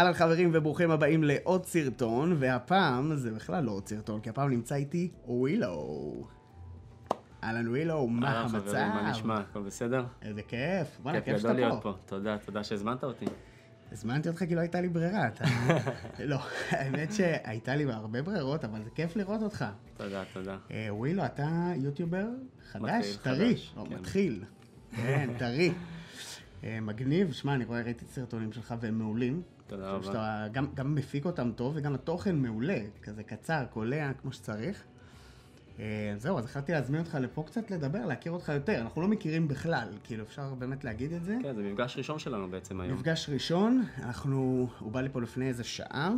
אהלן חברים וברוכים הבאים לעוד סרטון, והפעם זה בכלל לא עוד סרטון, כי הפעם נמצא איתי ווילו. אהלן ווילו, מה אהלן המצב? חברים, מה נשמע? הכל בסדר? איזה כיף, וואלה, כיף כיף גדול שאתה להיות פה. פה. תודה, תודה שהזמנת אותי. הזמנתי אותך כי לא הייתה לי ברירה, אתה... לא, האמת שהייתה לי הרבה ברירות, אבל זה כיף לראות אותך. תודה, תודה. אה, ווילו, אתה יוטיובר חדש, טרי, או כן. מתחיל. כן, טרי. אה, מגניב, שמע, אני רואה, ראיתי את הסרטונים שלך והם מעולים. תודה חושב רבה. שאתה גם, גם מפיק אותם טוב וגם התוכן מעולה, כזה קצר, קולע, כמו שצריך. אה, זהו, אז החלטתי להזמין אותך לפה קצת לדבר, להכיר אותך יותר. אנחנו לא מכירים בכלל, כאילו, אפשר באמת להגיד את זה. כן, זה מפגש ראשון שלנו בעצם היום. מפגש ראשון, אנחנו, הוא בא לי פה לפני איזה שעה,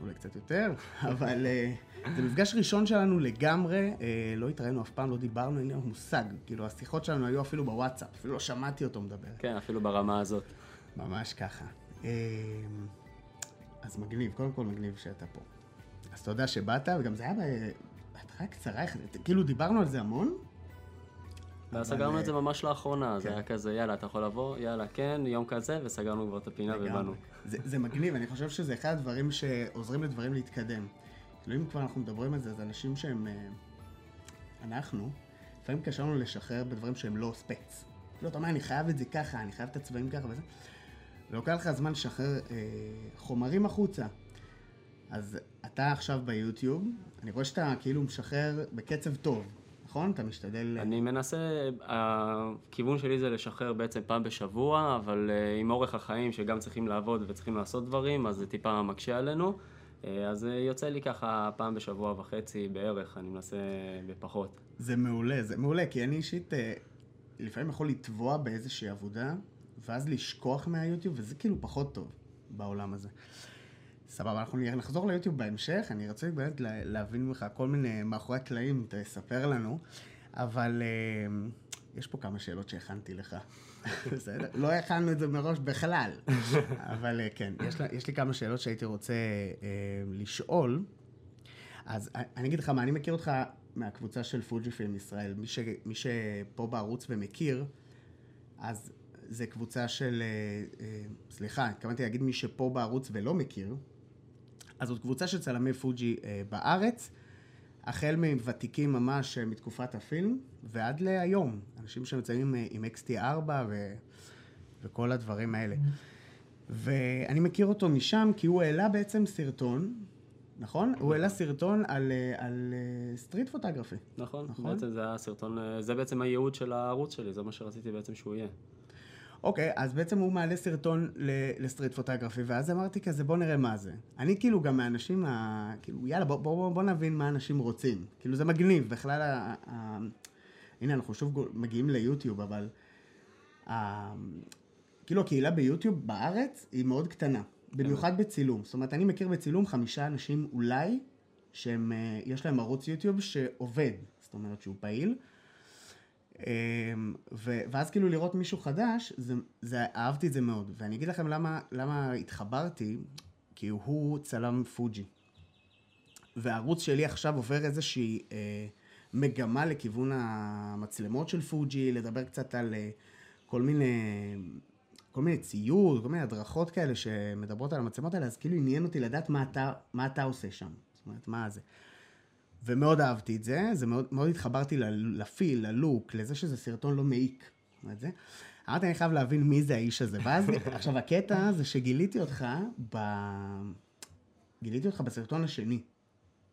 אולי קצת יותר, אבל אה, זה מפגש ראשון שלנו לגמרי, אה, לא התראינו אף פעם, לא דיברנו, אין לנו מושג. כאילו, השיחות שלנו היו אפילו בוואטסאפ, אפילו לא שמעתי אותו מדבר. כן, אפילו ברמה הזאת. ממש ככה. אה, אז מגניב, קודם כל מגניב שאתה פה. אז תודה שבאת, וגם זה היה בהתחלה קצרה, כאילו דיברנו על זה המון. ואז סגרנו אה, את זה ממש לאחרונה, זה כן. היה כזה, יאללה, אתה יכול לבוא, יאללה, כן, יום כזה, וסגרנו כבר את הפינה ובאנו. זה, זה מגניב, אני חושב שזה אחד הדברים שעוזרים לדברים להתקדם. כאילו אם כבר אנחנו מדברים על זה, זה אנשים שהם... אה, אנחנו, לפעמים קשה לנו לשחרר בדברים שהם לא ספץ. כאילו, אתה אומר, אני חייב את זה ככה, אני חייב את הצבעים ככה וזה. ולוקח לך זמן לשחרר אה, חומרים החוצה. אז אתה עכשיו ביוטיוב, אני רואה שאתה כאילו משחרר בקצב טוב, נכון? אתה משתדל... אני מנסה, הכיוון שלי זה לשחרר בעצם פעם בשבוע, אבל אה, עם אורך החיים שגם צריכים לעבוד וצריכים לעשות דברים, אז זה טיפה מקשה עלינו. אה, אז אה, יוצא לי ככה פעם בשבוע וחצי בערך, אני מנסה בפחות. זה מעולה, זה מעולה, כי אני אישית אה, לפעמים יכול לטבוע באיזושהי עבודה, ואז לשכוח מהיוטיוב, וזה כאילו פחות טוב בעולם הזה. סבבה, אנחנו נחזור ליוטיוב בהמשך, אני רוצה באמת לה- להבין ממך כל מיני מאחורי הקלעים, תספר לנו, אבל אה, יש פה כמה שאלות שהכנתי לך. בסדר? לא הכנו את זה מראש בכלל, אבל אה, כן, יש, לה, יש לי כמה שאלות שהייתי רוצה אה, לשאול. אז אני אגיד לך מה, אני מכיר אותך מהקבוצה של פוג'י פילם ישראל. מי, ש, מי שפה בערוץ ומכיר, אז זה קבוצה של... אה, אה, סליחה, התכוונתי להגיד מי שפה בערוץ ולא מכיר, אז זאת קבוצה של צלמי פוג'י אה, בארץ, החל מוותיקים ממש מתקופת הפילם ועד להיום. אנשים אה, עם XT4 ו, וכל הדברים האלה. ואני מכיר אותו משם כי הוא העלה בעצם סרטון, נכון? הוא העלה סרטון על, על street photography. נכון, נכון. בעצם זה היה סרטון, זה בעצם הייעוד של הערוץ שלי, זה מה שרציתי בעצם שהוא יהיה. אוקיי, אז בעצם הוא מעלה סרטון ל street photography, ואז אמרתי כזה, בוא נראה מה זה. אני כאילו גם מהאנשים, ה... כאילו, יאללה, בוא, בוא, בוא, בוא נבין מה אנשים רוצים. כאילו, זה מגניב, בכלל, ה... ה... הנה, אנחנו שוב מגיעים ליוטיוב, אבל... ה... כאילו, הקהילה ביוטיוב בארץ היא מאוד קטנה, במיוחד בצילום. זאת אומרת, אני מכיר בצילום חמישה אנשים אולי, שהם, אה, יש להם ערוץ יוטיוב שעובד, זאת אומרת שהוא פעיל. אמ, ו- ואז כאילו לראות מישהו חדש, זה, זה, אהבתי את זה מאוד. ואני אגיד לכם למה, למה התחברתי, כי הוא צלם פוג'י. והערוץ שלי עכשיו עובר איזושהי אה, מגמה לכיוון המצלמות של פוג'י, לדבר קצת על אה, כל מיני... כל מיני ציוד, כל מיני הדרכות כאלה שמדברות על המצלמות האלה, אז כאילו עניין אותי לדעת מה אתה, מה אתה עושה שם. זאת אומרת, מה זה. ומאוד אהבתי את זה, זה מאוד, מאוד התחברתי לפיל, ללוק, לזה שזה סרטון לא מעיק. זה. אמרתי, אני חייב להבין מי זה האיש הזה. ואז, עכשיו, הקטע זה שגיליתי אותך ב... גיליתי אותך בסרטון השני.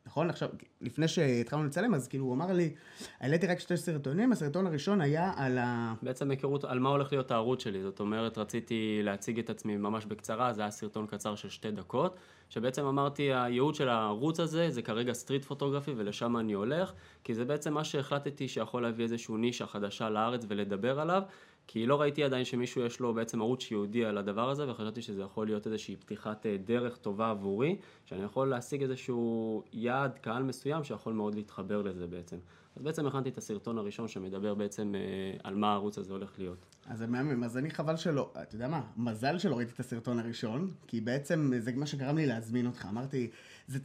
נכון? עכשיו, לפני שהתחלנו לצלם, אז כאילו הוא אמר לי, העליתי רק שתי סרטונים, הסרטון הראשון היה על ה... בעצם היכרות על מה הולך להיות הערוץ שלי, זאת אומרת רציתי להציג את עצמי ממש בקצרה, זה היה סרטון קצר של שתי דקות, שבעצם אמרתי הייעוד של הערוץ הזה זה כרגע סטריט פוטוגרפי ולשם אני הולך, כי זה בעצם מה שהחלטתי שיכול להביא איזשהו נישה חדשה לארץ ולדבר עליו, כי לא ראיתי עדיין שמישהו יש לו בעצם ערוץ ייעודי על הדבר הזה, וחשבתי שזה יכול להיות איזושהי פתיחת אה, דרך טובה עבורי, שאני יכול להשיג איזשהו יעד, קהל מסוים שיכול מאוד להתחבר לזה בעצם. אז בעצם הכנתי את הסרטון הראשון שמדבר בעצם אה, על מה הערוץ הזה הולך להיות. אז זה מהמם, אז אני חבל שלא, אתה יודע מה, מזל שלא ראיתי את הסרטון הראשון, כי בעצם זה מה שגרם לי להזמין אותך. אמרתי, זה,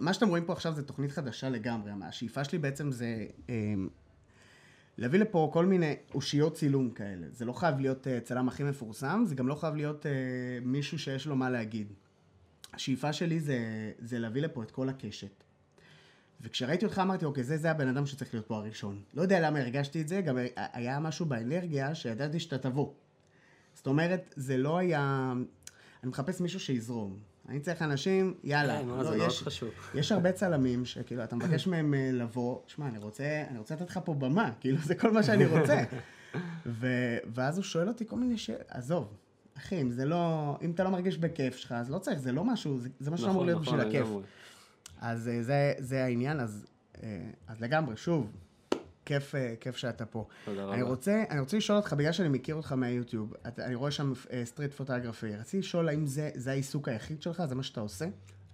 מה שאתם רואים פה עכשיו זה תוכנית חדשה לגמרי, השאיפה שלי בעצם זה אה, להביא לפה כל מיני אושיות צילום כאלה. זה לא חייב להיות אה, צלם הכי מפורסם, זה גם לא חייב להיות אה, מישהו שיש לו מה להגיד. השאיפה שלי זה, זה להביא לפה את כל הקשת. וכשראיתי אותך אמרתי, אוקיי, זה, זה הבן אדם שצריך להיות פה הראשון. לא יודע למה הרגשתי את זה, גם היה משהו באנרגיה שידעתי שאתה תבוא. זאת אומרת, זה לא היה... אני מחפש מישהו שיזרום. אני צריך אנשים, יאללה. כן, לא, זה יש, מאוד חשוב. יש הרבה צלמים שכאילו, אתה מבקש מהם אה, לבוא, שמע, אני רוצה, אני רוצה לתת לך פה במה, כאילו, זה כל מה שאני רוצה. ו, ואז הוא שואל אותי כל מיני שאלות, עזוב, אחי, אם זה לא, אם אתה לא מרגיש בכיף שלך, אז לא צריך, זה לא משהו, זה, זה מה שאמור נכון, להיות נכון, בשביל הכיף. אז אה, זה, זה העניין, אז, אה, אז לגמרי, שוב, כיף, אה, כיף שאתה פה. תודה רבה. אני רוצה, אני רוצה לשאול אותך, בגלל שאני מכיר אותך מהיוטיוב, אתה, אני רואה שם street photography, רציתי לשאול האם זה, זה העיסוק היחיד שלך, זה מה שאתה עושה?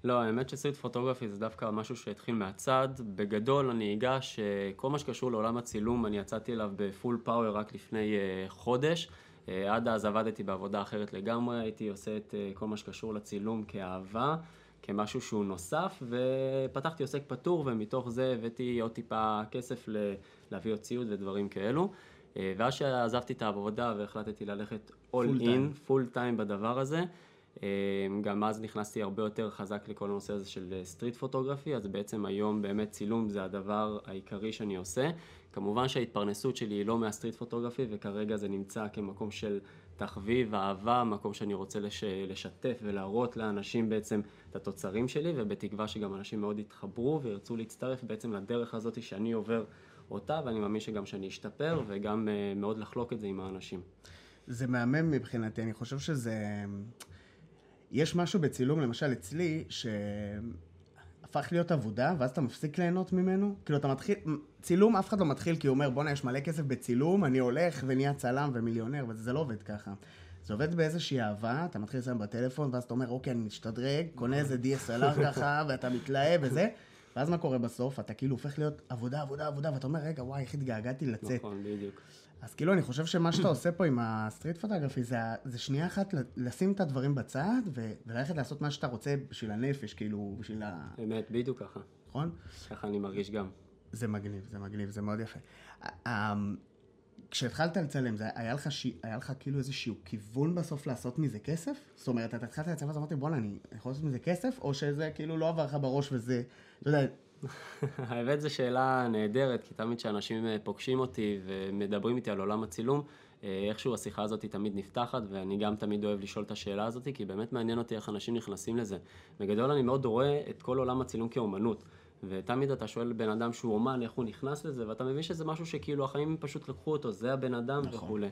לא, האמת ש street photography זה דווקא משהו שהתחיל מהצד. בגדול אני אגש, אה, כל מה שקשור לעולם הצילום, אני יצאתי אליו בפול פאוור רק לפני אה, חודש. אה, עד אז עבדתי בעבודה אחרת לגמרי, הייתי עושה את אה, כל מה שקשור לצילום כאהבה, כמשהו שהוא נוסף, ופתחתי עוסק פטור, ומתוך זה הבאתי עוד טיפה כסף להביא עוד ציוד ודברים כאלו. אה, ואז שעזבתי את העבודה והחלטתי ללכת all Full in, time. פול טיים בדבר הזה. אה, גם אז נכנסתי הרבה יותר חזק לכל הנושא הזה של street photography, אז בעצם היום באמת צילום זה הדבר העיקרי שאני עושה. כמובן שההתפרנסות שלי היא לא מה street photography, וכרגע זה נמצא כמקום של תחביב, אהבה, מקום שאני רוצה לש... לשתף ולהראות לאנשים בעצם את התוצרים שלי, ובתקווה שגם אנשים מאוד יתחברו וירצו להצטרף בעצם לדרך הזאת שאני עובר אותה, ואני מאמין שגם שאני אשתפר, וגם אה, מאוד לחלוק את זה עם האנשים. זה מהמם מבחינתי, אני חושב שזה... יש משהו בצילום, למשל אצלי, שהפך להיות עבודה, ואז אתה מפסיק ליהנות ממנו. כאילו, אתה מתחיל... צילום, אף אחד לא מתחיל כי הוא אומר, בואנה, יש מלא כסף בצילום, אני הולך ונהיה צלם ומיליונר, וזה לא עובד ככה. זה עובד באיזושהי אהבה, אתה מתחיל לסיים בטלפון, ואז אתה אומר, אוקיי, אני משתדרג, קונה איזה DSLR ככה, ואתה מתלהב וזה, ואז מה קורה בסוף? אתה כאילו הופך להיות עבודה, עבודה, עבודה, ואתה אומר, רגע, וואי, איך התגעגעתי לצאת. נכון, בדיוק. אז כאילו, אני חושב שמה שאתה עושה פה עם הסטריט פוטוגרפי, זה, זה שנייה אחת לשים את הדברים בצד, ו- וללכת לעשות מה שאתה רוצה בשביל הנפש, כאילו, בשביל ה... באמת, בדיוק ככה. נכון? ככה אני מרגיש גם. זה מגניב, זה מגניב, זה מאוד יפה. ה- כשהתחלת לצלם, זה היה לך, ש... היה לך כאילו איזשהו כיוון בסוף לעשות מזה כסף? זאת אומרת, אתה התחלת לצלם, אז אמרתי, בואנה, אני יכול לעשות מזה כסף? או שזה כאילו לא עבר לך בראש וזה, אתה יודע, האמת זו שאלה נהדרת, כי תמיד כשאנשים אה, פוגשים אותי ומדברים איתי על עולם הצילום, אה, איכשהו השיחה הזאת תמיד נפתחת, ואני גם תמיד אוהב לשאול את השאלה הזאת, כי באמת מעניין אותי איך אנשים נכנסים לזה. בגדול אני מאוד רואה את כל עולם הצילום כאומנות. ותמיד אתה שואל בן אדם שהוא אומן, איך הוא נכנס לזה, ואתה מבין שזה משהו שכאילו החיים פשוט לקחו אותו, זה הבן אדם נכון. וכולי.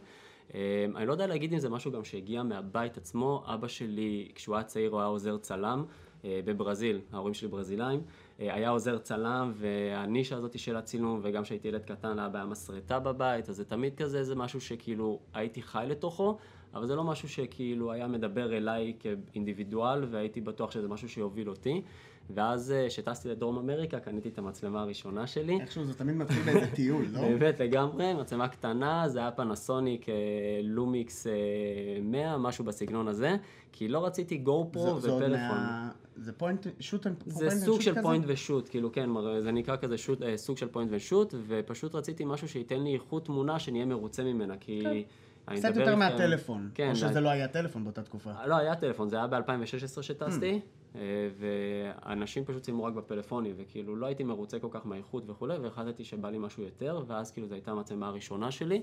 אה, אני לא יודע להגיד אם זה משהו גם שהגיע מהבית עצמו, אבא שלי, כשהוא היה צעיר הוא היה עוזר צלם בברזיל, ההורים שלי ברזילאים, היה עוזר צלם, והנישה הזאת של הצילום, וגם כשהייתי ילד קטן היה בעיה מסרטה בבית, אז זה תמיד כזה, זה משהו שכאילו הייתי חי לתוכו, אבל זה לא משהו שכאילו היה מדבר אליי כאינדיבידואל, והייתי בטוח שזה משהו שיוביל אותי. ואז אה, כשטסתי לדרום אמריקה, קניתי את המצלמה הראשונה שלי. איכשהו זה תמיד מתחיל באיזה טיול, לא? באמת לגמרי, מצלמה קטנה, זה היה פנסוניק אה, לומיקס אה, 100, משהו בסגנון הזה, כי לא רציתי GoPro ופלאפון. מה- זה point, shoot and זה סוג של point ו shoot, כאילו כן, זה נקרא כזה shoot, אה, סוג של point ו shoot, ופשוט רציתי משהו שייתן לי איכות תמונה שאהיה מרוצה ממנה, כי... אני קצת יותר מהטלפון. כן, או שזה זה- לא היה טלפון באותה תקופה. לא, היה טלפון, זה היה ב-2016 שטסתי, אה, ואנשים פשוט צילמו רק בפלאפונים, וכאילו לא הייתי מרוצה כל כך מהאיכות וכולי, והחלטתי שבא לי משהו יותר, ואז כאילו זו הייתה המצלמה הראשונה שלי,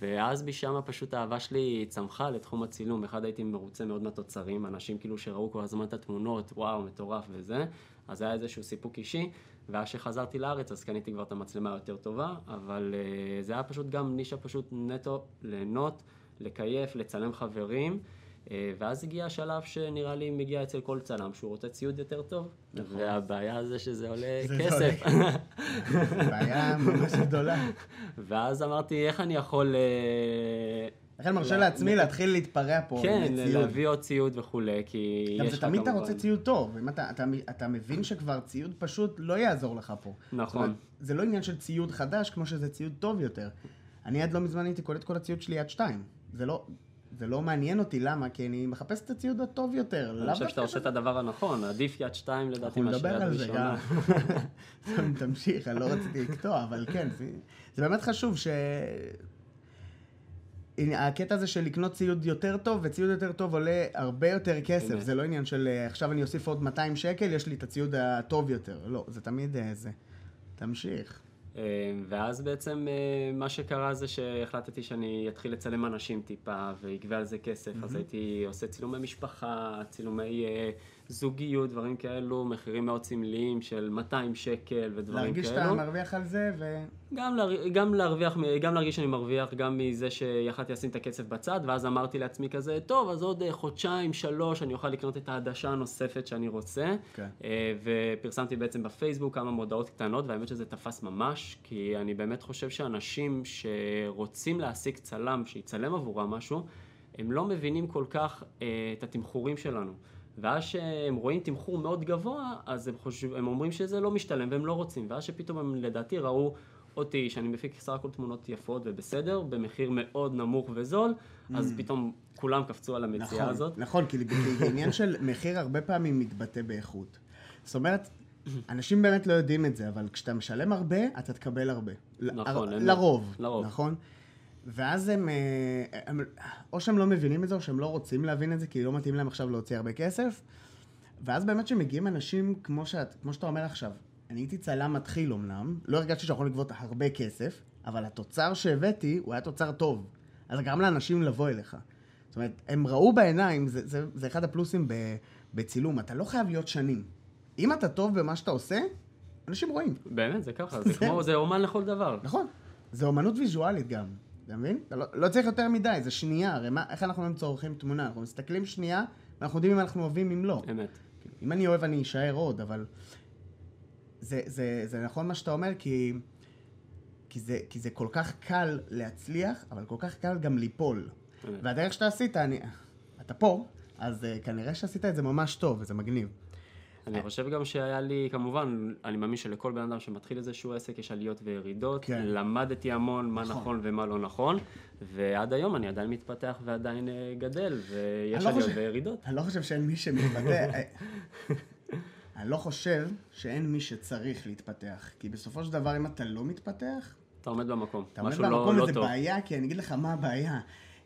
ואז משם פשוט האהבה שלי צמחה לתחום הצילום. אחד הייתי מרוצה מאוד מהתוצרים, אנשים כאילו שראו כל הזמן את התמונות, וואו, מטורף וזה, אז היה איזשהו סיפוק אישי, ואז שחזרתי לארץ אז קניתי כבר את המצלמה היותר טובה, אבל אה, זה היה פשוט גם נישה פשוט נטו ליהנות, לקייף, לצלם חברים. אה, ואז הגיע השלב שנראה לי מגיע אצל כל צלם שהוא רוצה ציוד יותר טוב, והבעיה זה שזה עולה כסף. בעיה ממש גדולה. ואז אמרתי, איך אני יכול... אה, לכן מרשה לה- לעצמי להתחיל להתפרע פה כן, לציוד. להביא עוד ציוד וכולי, כי גם יש זה לך תמיד אתה כמובן- רוצה ציוד טוב, אם אתה, מבין שכבר ציוד פשוט לא יעזור לך פה. נכון. זה לא עניין של ציוד חדש כמו שזה ציוד טוב יותר. אני עד לא מזמן הייתי קולט כל הציוד שלי יד שתיים. זה לא, זה לא מעניין אותי, למה? כי אני מחפש את הציוד הטוב יותר. אני חושב שאתה עושה את הדבר הנכון, עדיף יד שתיים לדעתי מאשר יד על זה ראשונה. תמשיך, אני לא רציתי לקטוע, אבל כן, זה, באמת חשוב ש... הקטע הזה של לקנות ציוד יותר טוב, וציוד יותר טוב עולה הרבה יותר כסף. זה לא עניין של אה, עכשיו אני אוסיף עוד 200 שקל, יש לי את הציוד הטוב יותר. לא, זה תמיד אה, זה. תמשיך. אה, ואז בעצם אה, מה שקרה זה שהחלטתי שאני אתחיל לצלם אנשים טיפה ויגבה על זה כסף, אז הייתי עושה צילומי משפחה, צילומי אה, זוגיות, דברים כאלו, מחירים מאוד סמליים של 200 שקל ודברים להרגיש שאתה כאלו. מרוויח על זה, ו... גם, להר... גם להרוויח, גם להרגיש שאני מרוויח, גם מזה שיכלתי לשים את הכסף בצד, ואז אמרתי לעצמי כזה, טוב, אז עוד אה, חודשיים, שלוש, אני אוכל לקנות את העדשה הנוספת שאני רוצה. כן. אה, ופרסמתי בעצם בפייסבוק כמה מודעות קטנות, והאמת שזה תפס ממש, כי אני באמת חושב שאנשים שרוצים להשיג צלם, שיצלם עבורם משהו, הם לא מבינים כל כך אה, את התמחורים שלנו. ואז שהם רואים תמחור מאוד גבוה, אז הם, חושב, הם אומרים שזה לא משתלם והם לא רוצים. ואז שפתאום הם לדעתי ראו אותי, שאני מפיק סך הכל תמונות יפות ובסדר, במחיר מאוד נמוך וזול, אז פתאום כולם קפצו על המציאה נכון, הזאת. נכון, כי בעניין של מחיר הרבה פעמים מתבטא באיכות. זאת אומרת, אנשים באמת לא יודעים את זה, אבל כשאתה משלם הרבה, אתה תקבל הרבה. נכון, ל- אמת. לרוב. לרוב. נכון? ואז הם, אה, הם, או שהם לא מבינים את זה, או שהם לא רוצים להבין את זה, כי לא מתאים להם עכשיו להוציא הרבה כסף. ואז באמת שמגיעים אנשים, כמו, שאת, כמו שאתה אומר עכשיו, אני הייתי צלם מתחיל אמנם, לא הרגשתי שיכול לגבות הרבה כסף, אבל התוצר שהבאתי, הוא היה תוצר טוב. אז גרם לאנשים לבוא אליך. זאת אומרת, הם ראו בעיניים, זה, זה, זה אחד הפלוסים ב, בצילום, אתה לא חייב להיות שנים. אם אתה טוב במה שאתה עושה, אנשים רואים. באמת, זה ככה, זה זה- כמו, זה אומן לכל דבר. נכון. זה אומנות ויזואלית גם, אתה מבין? אתה לא, לא צריך יותר מדי, זה שנייה, הרי מה, איך אנחנו היום צורכים תמונה? אנחנו מסתכלים שנייה, ואנחנו יודעים אם אנחנו אוהבים, אם לא. אמת. אם אני אוהב, אני אשאר עוד, אבל... זה, זה, זה נכון מה שאתה אומר, כי, כי, זה, כי זה כל כך קל להצליח, אבל כל כך קל גם ליפול. והדרך שאתה עשית, אני... אתה פה, אז uh, כנראה שעשית את זה ממש טוב, וזה מגניב. אני חושב גם שהיה לי, כמובן, אני מאמין שלכל בן אדם שמתחיל איזשהו עסק יש עליות וירידות. כן. למדתי המון מה נכון. נכון ומה לא נכון, ועד היום אני עדיין מתפתח ועדיין אה, גדל, ויש לא עליות חושב- וירידות. אני לא חושב שאין מי שמתפתח. אני לא חושב שאין מי שצריך להתפתח. כי בסופו של דבר, אם אתה לא מתפתח, אתה עומד במקום. אתה עומד משהו לא- במקום לא וזה טוב. בעיה, כי אני אגיד לך מה הבעיה.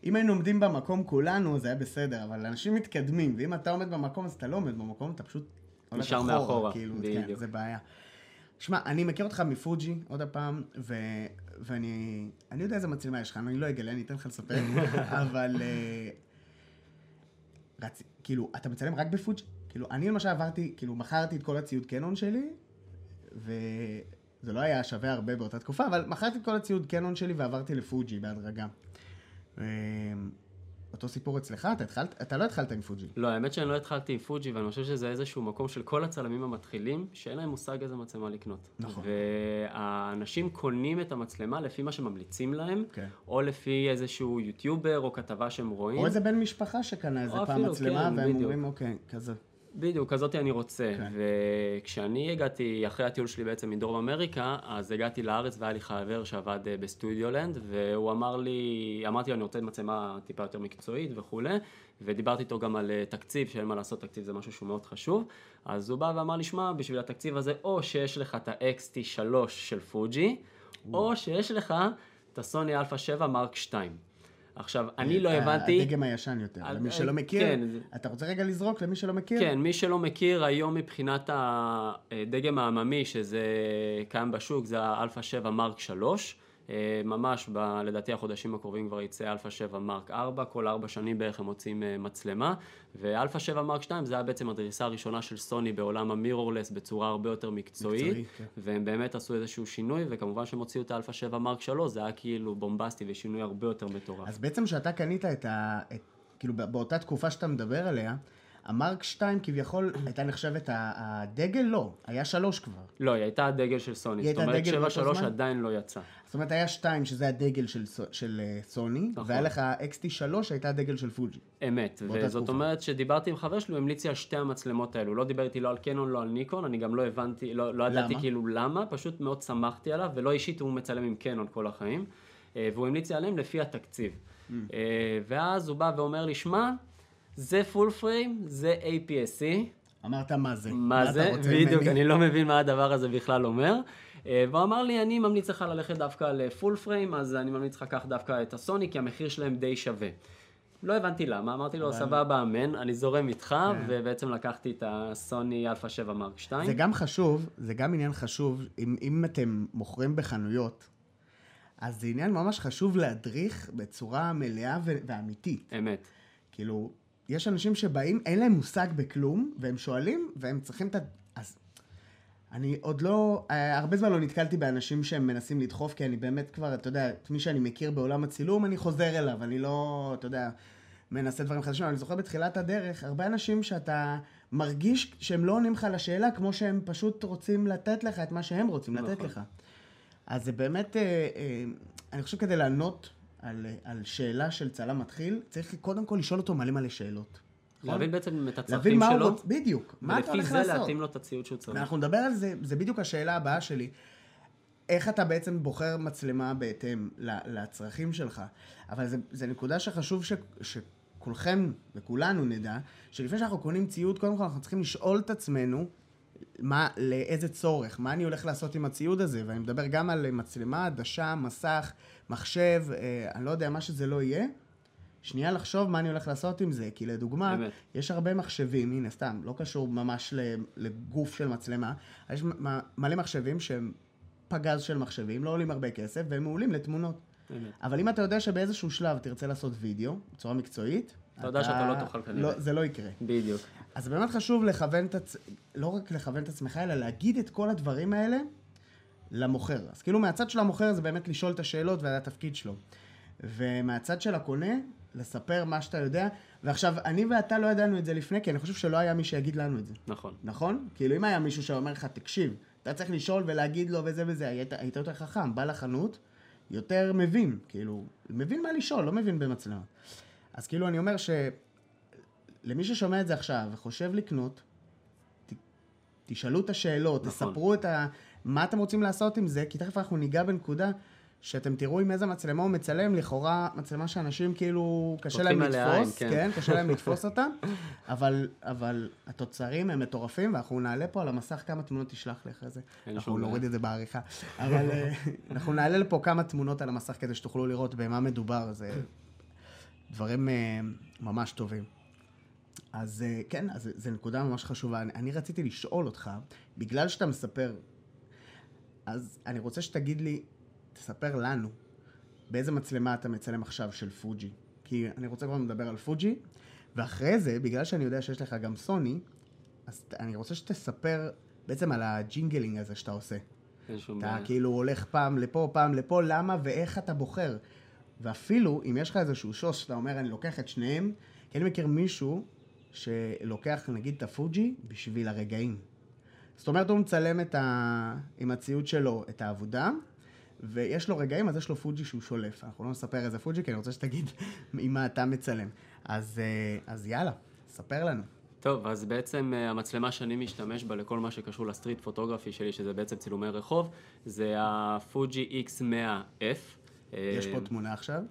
אם היינו עומדים במקום כולנו, זה היה בסדר, אבל אנשים מתקדמים, ואם אתה עומד במקום, אז אתה לא עומד במקום, אתה פשוט נשאר אחורה, מאחורה, כאילו, כן, בדיוק. זה בעיה. שמע, אני מכיר אותך מפוג'י, עוד הפעם, ו... ואני... אני יודע איזה מצלמה יש לך, אני לא אגלה, אני אתן לך לספר, אבל... אה, רצ... כאילו, אתה מצלם רק בפוג'י? כאילו, אני למשל עברתי, כאילו, מכרתי את כל הציוד קנון שלי, וזה לא היה שווה הרבה באותה תקופה, אבל מכרתי את כל הציוד קנון שלי ועברתי לפוג'י בהדרגה. אה, אותו סיפור אצלך, אתה, התחלת, אתה לא התחלת עם פוג'י. לא, האמת שאני לא התחלתי עם פוג'י, ואני חושב שזה איזשהו מקום של כל הצלמים המתחילים, שאין להם מושג איזה מצלמה לקנות. נכון. והאנשים קונים את המצלמה לפי מה שממליצים להם, כן. או לפי איזשהו יוטיובר או כתבה שהם רואים. או איזה בן משפחה שקנה איזה פעם אפילו, מצלמה, כן, והם בדיוק. אומרים, אוקיי, כזה. בדיוק, כזאתי אני רוצה. כן. וכשאני הגעתי, אחרי הטיול שלי בעצם מדרום אמריקה, אז הגעתי לארץ והיה לי חבר שעבד אה, בסטודיולנד, והוא אמר לי, אמרתי לו, אני רוצה מצלמה טיפה יותר מקצועית וכולי, ודיברתי איתו גם על אה, תקציב, שאין מה לעשות, תקציב זה משהו שהוא מאוד חשוב. אז הוא בא ואמר לי, שמע, בשביל התקציב הזה, או שיש לך את ה-XT3 של פוג'י, או שיש לך את הסוני אלפא 7 Mark 2. עכשיו, אני לא הבנתי... הדגם הישן יותר, אה, למי אה, שלא מכיר. כן, אתה רוצה רגע לזרוק למי שלא מכיר? כן, מי שלא מכיר, היום מבחינת הדגם העממי, שזה קיים בשוק, זה האלפא 7 Mark 3. אה, ממש, ב, לדעתי החודשים הקרובים כבר יצא אלפא 7 Mark 4, כל 4 שנים בערך הם מוציאים אה, מצלמה. ואלפא 7 Mark 2 זה היה בעצם הדריסה הראשונה של סוני בעולם ה mirrorless בצורה הרבה יותר מקצועית. מקצועית, כן. והם באמת עשו איזשהו שינוי, וכמובן שהם הוציאו את האלפא 7 Mark 3, זה היה כאילו בומבסטי ושינוי הרבה יותר מטורף. אז בעצם כשאתה קנית את ה... את, כאילו בא- באותה תקופה שאתה מדבר עליה, המרק 2 כביכול הייתה נחשבת הדגל? לא, היה שלוש כבר. לא, היא הייתה הדגל של סוני, זאת אומרת דגל באותו 7 3 זמן? עדיין לא יצא. זאת אומרת, היה 2 שזה הדגל של, של אה, סוני, נכון. והיה לך XT3 שהייתה הדגל של פוג'י. אמת, וזאת תקופה. אומרת שדיברתי עם חבר שלי, הוא המליץ לי על שתי המצלמות האלו, לא דיבר איתי לא על קנון, לא על ניקון, אני גם לא הבנתי, לא, לא ידעתי? כאילו למה, פשוט מאוד שמחתי עליו, ולא אישית הוא מצלם עם קנון כל החיים, אה, והוא המליץ לי עליהם לפי התקציב. Mm. אה, ואז הוא בא ואומר לי, שמע, זה full frame, זה APS-C, אמרת מה זה? מה אתה זה? בדיוק? אני לא מבין מה הדבר הזה בכלל אומר. אה, והוא אמר לי, אני ממליץ לך ללכת דווקא ל full frame, אז אני ממליץ לך קח דווקא את הסוני, כי המחיר שלהם די שווה. לא הבנתי למה, אמרתי לו, סבבה, אמן, אני זורם איתך, כן. ובעצם לקחתי את הסוני אלפא 7 Mark 2. זה גם חשוב, זה גם עניין חשוב, אם, אם אתם מוכרים בחנויות, אז זה עניין ממש חשוב להדריך בצורה מלאה ואמיתית. אמת. כאילו, יש אנשים שבאים, אין להם מושג בכלום, והם שואלים, והם צריכים את ה... אז אני עוד לא, אה, הרבה זמן לא נתקלתי באנשים שהם מנסים לדחוף, כי אני באמת כבר, אתה יודע, את מי שאני מכיר בעולם הצילום, אני חוזר אליו, אני לא, אתה יודע, מנסה דברים חדשים. אני זוכר בתחילת הדרך, הרבה אנשים שאתה מרגיש שהם לא עונים לך לשאלה, כמו שהם פשוט רוצים לתת לך את מה שהם רוצים לתת נכון. לך. אז זה באמת, אה, אה, אני חושב כדי לענות על, אה, על שאלה של צלם מתחיל, צריך קודם כל לשאול אותו מלא מלא שאלות. נכון? להבין בעצם את הצרכים שלו, רוצה, בדיוק, מה אתה ולפי הולך זה לעשות. להתאים לו את הציוד שהוא צריך. ואנחנו נדבר על זה, זה בדיוק השאלה הבאה שלי. איך אתה בעצם בוחר מצלמה בהתאם לצרכים שלך. אבל זה, זה נקודה שחשוב ש, שכולכם וכולנו נדע, שלפני שאנחנו קונים ציוד, קודם כל אנחנו צריכים לשאול את עצמנו מה, לאיזה צורך, מה אני הולך לעשות עם הציוד הזה, ואני מדבר גם על מצלמה, עדשה, מסך, מחשב, אה, אני לא יודע, מה שזה לא יהיה. שנייה לחשוב מה אני הולך לעשות עם זה, כי לדוגמה, באמת. יש הרבה מחשבים, הנה סתם, לא קשור ממש לגוף של מצלמה, יש מלא מחשבים שהם פגז של מחשבים, לא עולים הרבה כסף, והם מעולים לתמונות. אמת. אבל אם אתה יודע שבאיזשהו שלב תרצה לעשות וידאו, בצורה מקצועית, אתה יודע שאתה לא תוכל כנראה. לא, זה לא יקרה. בדיוק. אז באמת חשוב לכוון את עצ... לא רק לכוון את עצמך, אלא להגיד את כל הדברים האלה למוכר. אז כאילו מהצד של המוכר זה באמת לשאול את השאלות וזה התפקיד שלו. ומהצד של הקונה, לספר מה שאתה יודע. ועכשיו, אני ואתה לא ידענו את זה לפני, כי אני חושב שלא היה מי שיגיד לנו את זה. נכון. נכון? כאילו, אם היה מישהו שאומר לך, תקשיב, אתה צריך לשאול ולהגיד לו וזה וזה, היית, היית יותר חכם, בא לחנות, יותר מבין, כאילו, מבין מה לשאול, לא מבין במצלמה. אז כאילו, אני אומר שלמי ששומע את זה עכשיו וחושב לקנות, ת, תשאלו את השאלות, נכון. תספרו את ה... מה אתם רוצים לעשות עם זה, כי תכף אנחנו ניגע בנקודה שאתם תראו עם איזה מצלמה הוא מצלם, לכאורה מצלמה שאנשים כאילו, קשה להם לתפוס, עין, כן, כן. קשה להם לתפוס אותה, אבל, אבל התוצרים הם מטורפים, ואנחנו נעלה פה על המסך כמה תמונות תשלח לי אחרי זה. אנחנו נוריד את זה בעריכה. אבל אה, אנחנו נעלה לפה כמה תמונות על המסך כדי שתוכלו לראות במה מדובר, זה דברים אה, ממש טובים. אז אה, כן, אז זו נקודה ממש חשובה. אני, אני רציתי לשאול אותך, בגלל שאתה מספר, אז אני רוצה שתגיד לי, תספר לנו, באיזה מצלמה אתה מצלם עכשיו של פוג'י. כי אני רוצה כבר לדבר על פוג'י, ואחרי זה, בגלל שאני יודע שיש לך גם סוני, אז אני רוצה שתספר בעצם על ה juggling הזה שאתה עושה. אין שום אתה בעיה. כאילו הולך פעם לפה, פעם לפה, למה ואיך אתה בוחר. ואפילו, אם יש לך איזשהו שוס שאתה אומר, אני לוקח את שניהם, כי אני מכיר מישהו שלוקח, נגיד, את הפוג'י בשביל הרגעים. זאת אומרת, הוא מצלם את ה... עם הציוד שלו את העבודה, ויש לו רגעים, אז יש לו פוג'י שהוא שולף. אנחנו לא נספר איזה פוג'י, כי אני רוצה שתגיד עם מה אתה מצלם. אז, אה, אז יאללה, ספר לנו. טוב, אז בעצם אה, המצלמה שאני משתמש בה לכל מה שקשור לסטריט פוטוגרפי שלי, שזה בעצם צילומי רחוב, זה הפוג'י X100F. יש אה, פה תמונה עכשיו.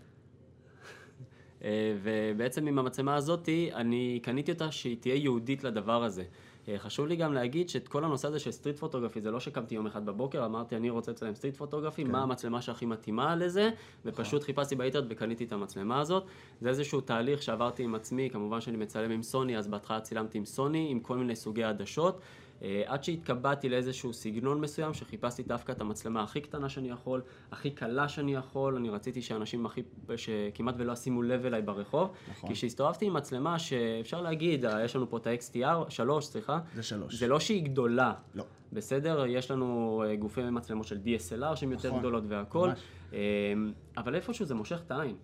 אה, ובעצם עם המצלמה הזאתי, אני קניתי אותה שהיא תהיה ייעודית לדבר הזה. אה, חשוב לי גם להגיד שאת כל הנושא הזה של street photography, זה לא שקמתי יום אחד בבוקר, אמרתי אני רוצה לצלם street photography, כן. מה המצלמה שהכי מתאימה לזה, ופשוט חיפשתי באינטרנט וקניתי את המצלמה הזאת. זה איזשהו תהליך שעברתי עם עצמי, כמובן שאני מצלם עם סוני, אז בהתחלה צילמתי עם סוני, עם כל מיני סוגי עדשות. אה, עד שהתקבעתי לאיזשהו סגנון מסוים, שחיפשתי דווקא את המצלמה הכי קטנה שאני יכול, הכי קלה שאני יכול, אני רציתי שאנשים הכי, שכמעט ולא ישימו לב אליי ברחוב. נכון. כי כשהסתובבתי עם מצלמה שאפשר להגיד, אה, יש לנו פה את ה-XTR, 3, סליחה, זה שלוש. זה לא שהיא גדולה. לא. בסדר, יש לנו אה, גופי מצלמות של DSLR שהן יותר נכון, גדולות והכל, ממש. אה, אבל איפשהו זה מושך את העין.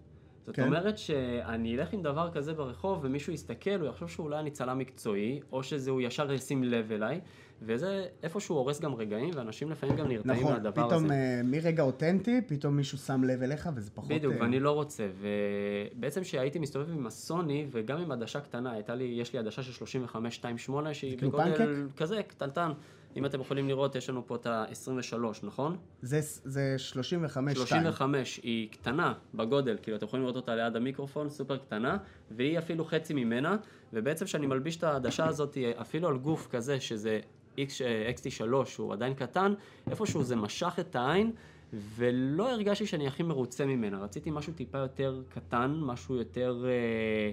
זאת כן. אומרת שאני אלך עם דבר כזה ברחוב ומישהו יסתכל, הוא יחשוב שאולי אני צלם מקצועי, או שזה הוא ישר ישים לב אליי, וזה איפשהו הורס גם רגעים, ואנשים לפעמים גם נרתעים נכון, מהדבר פתאום הזה. אה, מרגע אותנטי, פתאום מישהו שם לב אליך וזה פחות... בדיוק, אה, ואני לא רוצה. ובעצם כשהייתי מסתובב עם הסוני, וגם עם עדשה קטנה, הייתה לי, יש לי עדשה של 35-28, שהיא כאילו בגודל פנקק? כזה, קטנטן. אם אתם יכולים לראות, יש לנו פה את ה-23, נכון? זה, זה 35 35 היא קטנה בגודל, כאילו אתם יכולים לראות אותה ליד המיקרופון, סופר קטנה, והיא אפילו חצי ממנה, ובעצם כשאני מלביש את העדשה הזאת, אפילו על גוף כזה, שזה XT3, הוא עדיין קטן, איפשהו זה משך את העין, ולא הרגשתי שאני הכי מרוצה ממנה, רציתי משהו טיפה יותר קטן, משהו יותר... אה,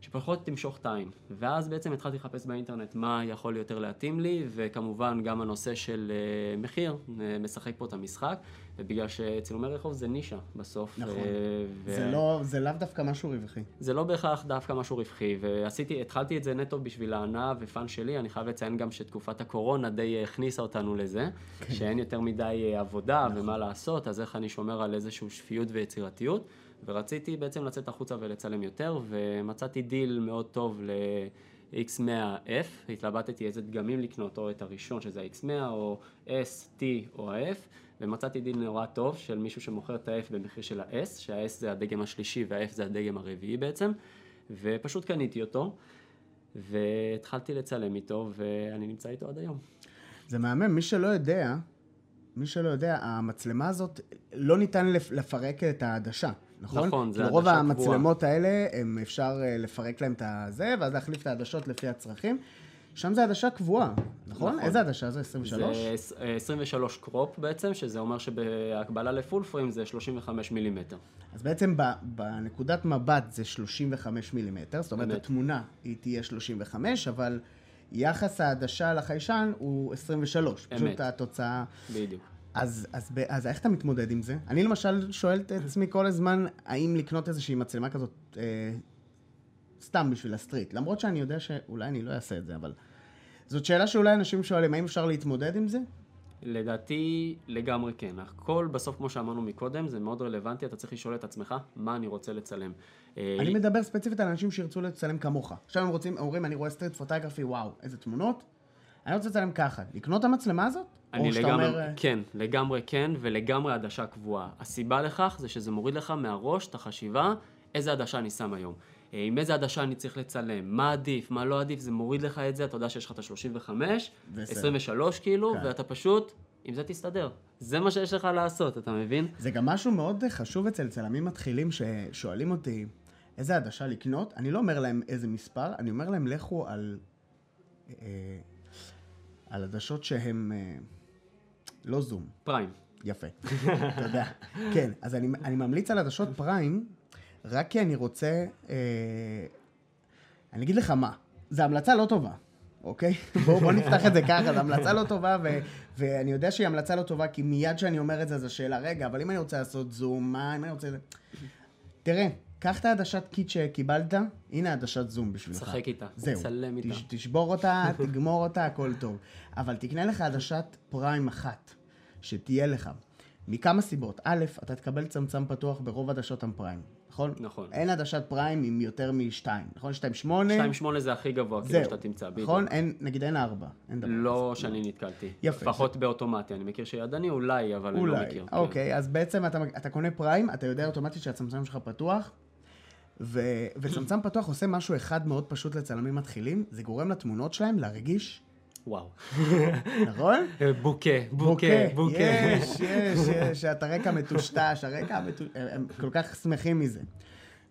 שפחות תמשוך את העין. ואז בעצם התחלתי לחפש באינטרנט מה יכול יותר להתאים לי, וכמובן גם הנושא של uh, מחיר uh, משחק פה את המשחק, ובגלל שצילומי רחוב זה נישה בסוף. נכון. Uh, ו... זה, לא, זה לאו דווקא משהו רווחי. זה לא בהכרח דווקא משהו רווחי, ועשיתי, התחלתי את זה נטו בשביל ההנאה ו fun שלי, אני חייב לציין גם שתקופת הקורונה די הכניסה אותנו לזה, כן. שאין יותר מדי עבודה נכון. ומה לעשות, אז איך אני שומר על איזושהי שפיות ויצירתיות. ורציתי בעצם לצאת החוצה ולצלם יותר, ומצאתי דיל מאוד טוב ל-X100F, התלבטתי איזה דגמים לקנות, או את הראשון שזה ה-X100, או S, T או ה-F, ומצאתי דיל נורא טוב של מישהו שמוכר את ה-F במחיר של ה-S, שה-S זה הדגם השלישי וה-F זה הדגם הרביעי בעצם, ופשוט קניתי אותו, והתחלתי לצלם איתו, ואני נמצא איתו עד היום. זה מהמם, מי שלא יודע, מי שלא יודע, המצלמה הזאת, לא ניתן לפרק את העדשה. נכון? נכון, זה עדשה קבועה. רוב המצלמות האלה, הם אפשר אה, לפרק להם את הזה, ואז להחליף את העדשות לפי הצרכים. שם זה עדשה קבועה, נכון? נכון. איזה עדשה זה? 23? זה 23 אה, קרופ בעצם, שזה אומר שבהקבלה לפול פריים זה 35 מילימטר. אז בעצם בנקודת מבט זה 35 מילימטר, זאת אומרת, התמונה היא תהיה 35, אבל יחס העדשה לחיישן הוא 23. אמת. פשוט התוצאה... בדיוק. אז, אז, אז איך אתה מתמודד עם זה? אני למשל שואל את עצמי כל הזמן, האם לקנות איזושהי מצלמה כזאת אה, סתם בשביל ה street. למרות שאני יודע שאולי אני לא אעשה את זה, אבל... זאת שאלה שאולי אנשים שואלים, האם אפשר להתמודד עם זה? לדעתי לגמרי כן. הכל בסוף, כמו שאמרנו מקודם, זה מאוד רלוונטי, אתה צריך לשאול את עצמך, מה אני רוצה לצלם. אה, אני מדבר ספציפית על אנשים שירצו לצלם כמוך. עכשיו הם רוצים, אומרים, אני רואה street photography, וואו, איזה תמונות. אני רוצה לצלם ככה. לקנות את המצלמה הזאת? אני לגמרי, אומר... אה, כן, לגמרי כן, ולגמרי עדשה קבועה. הסיבה לכך זה שזה מוריד לך מהראש את החשיבה, איזה עדשה אני שם היום. אה, עם איזה עדשה אני צריך לצלם, מה עדיף, מה לא עדיף, זה מוריד לך את זה, אתה יודע שיש לך את ה-35, 23 כאילו, כן. ואתה פשוט, עם זה תסתדר. זה מה שיש לך לעשות, אתה מבין? זה גם משהו מאוד חשוב אצל צלמים מתחילים ששואלים אותי איזה עדשה לקנות, אני לא אומר להם איזה מספר, אני אומר להם לכו על, אה, על עדשות שהן... אה, לא זום. פריים. יפה, תודה. כן, אז אני, אני ממליץ על עדשות פריים, רק כי אני רוצה... אה, אני אגיד לך מה, זו המלצה לא טובה, אוקיי? בואו בוא נפתח את זה ככה, זו המלצה לא טובה, ו, ואני יודע שהיא המלצה לא טובה, כי מיד כשאני אומר את זה, זו שאלה, רגע, אבל אם אני רוצה לעשות זום, מה, אם אני רוצה... תראה, קח את העדשת קיט שקיבלת, הנה עדשת זום בשבילך. שחק איתה, זהו, צלם איתה. תש, תשבור אותה, תגמור אותה, הכל טוב. אבל תקנה לך עדשת פריים אחת, שתהיה לך. מכמה סיבות. א', אתה תקבל צמצם פתוח ברוב עדשות הפריים, נכון? נכון. אין עדשת פריים עם יותר משתיים, נכון? שתיים שמונה. שתיים שמונה זה הכי גבוה, כאילו שאתה תמצא, בדיוק. נכון? אין, נגיד אין ארבע. אין דבר לא כזה. שאני נתקלתי. יפה. לפחות זה... באוטומטי, אני מכיר שידני אולי, אבל אולי. אני לא מכיר. כן. אוקיי, כן. אז בעצם אתה, אתה קונה פריים, אתה יודע אוטומטית שהצמצם שלך פתוח, ו... וצמצם פתוח עושה משהו אחד מאוד פשוט לצלמים מתחילים, זה גורם לתמונות שלהם להרגיש... וואו. נכון? בוקה, בוקה, בוקה. יש, יש, יש, את הרקע מטושטש, הרקע מטושטש, הם כל כך שמחים מזה.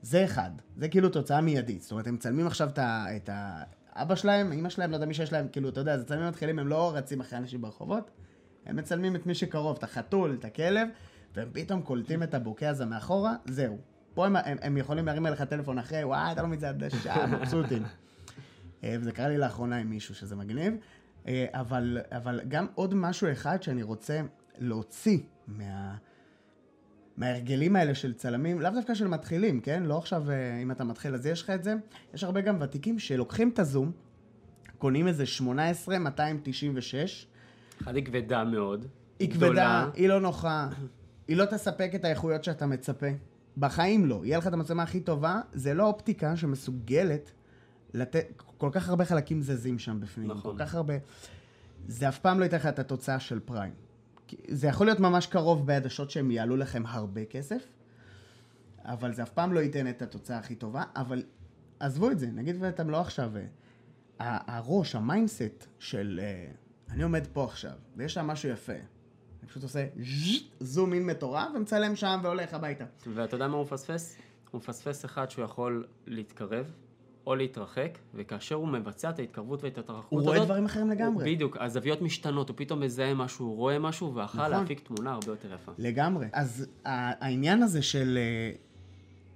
זה אחד, זה כאילו תוצאה מיידית. זאת אומרת, הם מצלמים עכשיו את האבא שלהם, אמא שלהם, לא יודע מי שיש להם, כאילו, אתה יודע, זה צלמים מתחילים, הם לא רצים אחרי אנשים ברחובות, הם מצלמים את מי שקרוב, את החתול, את הכלב, והם פתאום קולטים את הבוקה הזה מאחורה, זהו. פה הם, הם, הם יכולים להרים אליך טלפון אחרי, וואי, אתה לא עדשה, מבסוטים. אה, וזה קרה לי לאחרונה עם מישהו שזה מגניב. אה, אבל, אבל גם עוד משהו אחד שאני רוצה להוציא מה, מההרגלים האלה של צלמים, לאו דווקא של מתחילים, כן? לא עכשיו אה, אם אתה מתחיל אז יש לך את זה. יש הרבה גם ותיקים שלוקחים את הזום, קונים איזה 18, 296. אחת היא כבדה מאוד. היא כבדה, היא לא נוחה, היא לא תספק את האיכויות שאתה מצפה. בחיים לא. יהיה לך את המצלמה הכי טובה, זה לא אופטיקה שמסוגלת לתת, כל כך הרבה חלקים זזים שם בפנים. נכון. כל כך הרבה... זה אף פעם לא ייתן לך את התוצאה של prime. זה יכול להיות ממש קרוב בעדשות שהם יעלו לכם הרבה כסף, אבל זה אף פעם לא ייתן את התוצאה הכי טובה, אבל עזבו את זה, נגיד ואתם לא עכשיו... אה, הראש, ה mindset של... אה, אני עומד פה עכשיו, ויש שם משהו יפה. אני פשוט עושה zoom in מטורף, ומצלם שם והולך הביתה. ואתה יודע מה הוא מפספס? הוא מפספס אחד שהוא יכול להתקרב, או להתרחק, וכאשר הוא מבצע את ההתקרבות ואת ההתרחקות הוא הזאת... רואה דברים אחרים לגמרי. בדיוק, הזוויות משתנות, הוא פתאום מזהה משהו, הוא רואה משהו, ויכול נכון. להפיק תמונה הרבה יותר יפה. לגמרי. אז העניין הזה של, אה,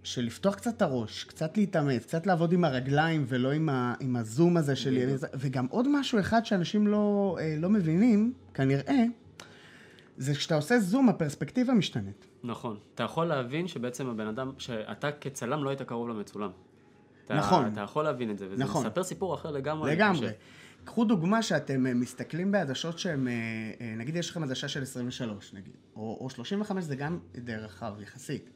של לפתוח קצת את הראש, קצת להתאמץ, קצת לעבוד עם הרגליים ולא עם, ה, עם הזום הזה של... בדיוק. וגם עוד משהו אחד שאנשים לא, אה, לא מבינים, כנראה, זה כשאתה עושה זום, הפרספקטיבה משתנית. נכון. אתה יכול להבין שבעצם הבן אדם, שאתה כצלם לא היית קרוב למצולם. אתה, נכון. אתה יכול להבין את זה, וזה נכון. מספר סיפור אחר לגמרי. לגמרי. קחו דוגמה שאתם אה, מסתכלים בעדשות שהן, אה, אה, נגיד יש לכם עדשה של 23 נגיד, או, או 35 זה גם די רחב יחסית.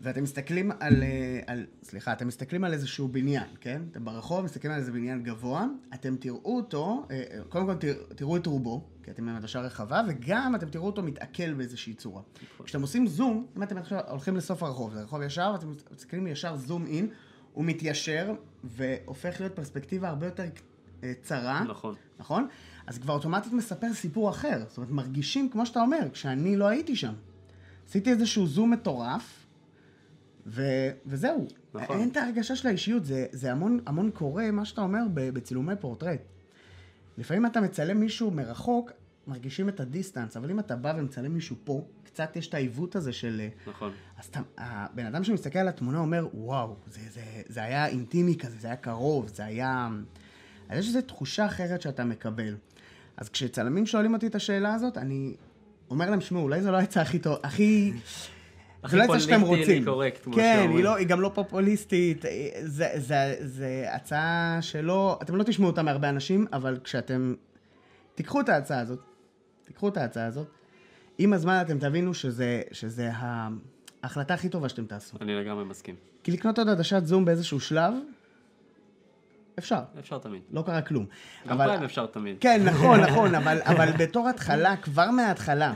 ואתם מסתכלים על, על, סליחה, אתם מסתכלים על איזשהו בניין, כן? אתם ברחוב מסתכלים על איזה בניין גבוה, אתם תראו אותו, קודם כל תראו, תראו את רובו, כי אתם עם עדשה רחבה, וגם אתם תראו אותו מתעכל באיזושהי צורה. כשאתם עושים זום, אם אתם עכשיו הולכים לסוף הרחוב, זה רחוב ישר, ואתם מסתכלים ישר זום אין, הוא מתיישר, והופך להיות פרספקטיבה הרבה יותר אה, צרה. נכון. נכון? אז כבר אוטומטית מספר סיפור אחר. זאת אומרת, מרגישים, כמו שאתה אומר, כשאני לא הייתי שם. עשיתי איזשהו זום מטורף, ו... וזהו. נכון. אין את ההרגשה של האישיות, זה, זה המון, המון קורה, מה שאתה אומר, בצילומי פורטרט. לפעמים אתה מצלם מישהו מרחוק, מרגישים את הדיסטנס, אבל אם אתה בא ומצלם מישהו פה, קצת יש את העיוות הזה של... אה, נכון. אז אתה, הבן אדם שמסתכל על התמונה אומר, וואו, זה, זה, זה היה אינטימי כזה, זה היה קרוב, זה היה... אז יש איזו תחושה אחרת שאתה מקבל. אז כשצלמים שואלים אותי את השאלה הזאת, אני אומר להם, שמעו, אולי זו לא העצה הכי טוב, הכי... הכי זה לא העצה שאתם רוצים. קורקט, כמו כן, שאומרים. היא, לא, היא גם לא פופוליסטית, זה, זה, זה הצעה שלא, אתם לא תשמעו אותה מהרבה אנשים, אבל כשאתם... תיקחו את ההצעה הזאת, תיקחו את ההצעה הזאת, עם הזמן אתם תבינו שזה, שזה ההחלטה הכי טובה שאתם תעשו. אני לגמרי מסכים. כי לקנות עוד עדשת זום באיזשהו שלב, אפשר, אפשר תמיד. לא קרה כלום. גם פריים אפשר תמיד. כן, נכון, נכון, אבל, אבל בתור התחלה, כבר מההתחלה,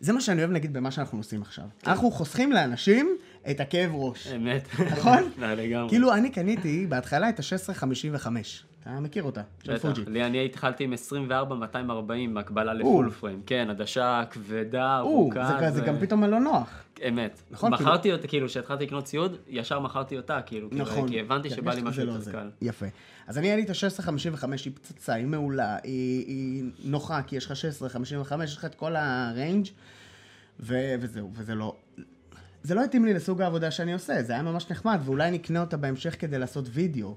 זה מה שאני אוהב נגיד במה שאנחנו עושים עכשיו. אנחנו חוסכים לאנשים את הכאב ראש. אמת. נכון? לא, לגמרי. כאילו, אני קניתי בהתחלה את ה-1655. אתה מכיר אותה, של. פוג'י. לי אני התחלתי עם 24-240 הקבלה. לפול פריים. כן, עדשה כבדה, ארוכה. זה, זה גם פתאום לא נוח. אמת. נכון, מכרתי אותה, כאילו, כשהתחלתי לקנות ציוד, ישר מכרתי אותה, כאילו, כאילו, נכון. כי הבנתי כי שבא לי משהו לא יותר. קל. יפה. אז אני היה לי את ה-1655, היא פצצה, היא מעולה, היא, נוחה, כי יש לך 1655, יש לך את כל הריינג' וזהו, וזה לא... זה לא התאים לי לסוג העבודה שאני עושה, זה היה ממש נחמד, ואולי נקנה אותה בהמשך כדי לעשות וידאו.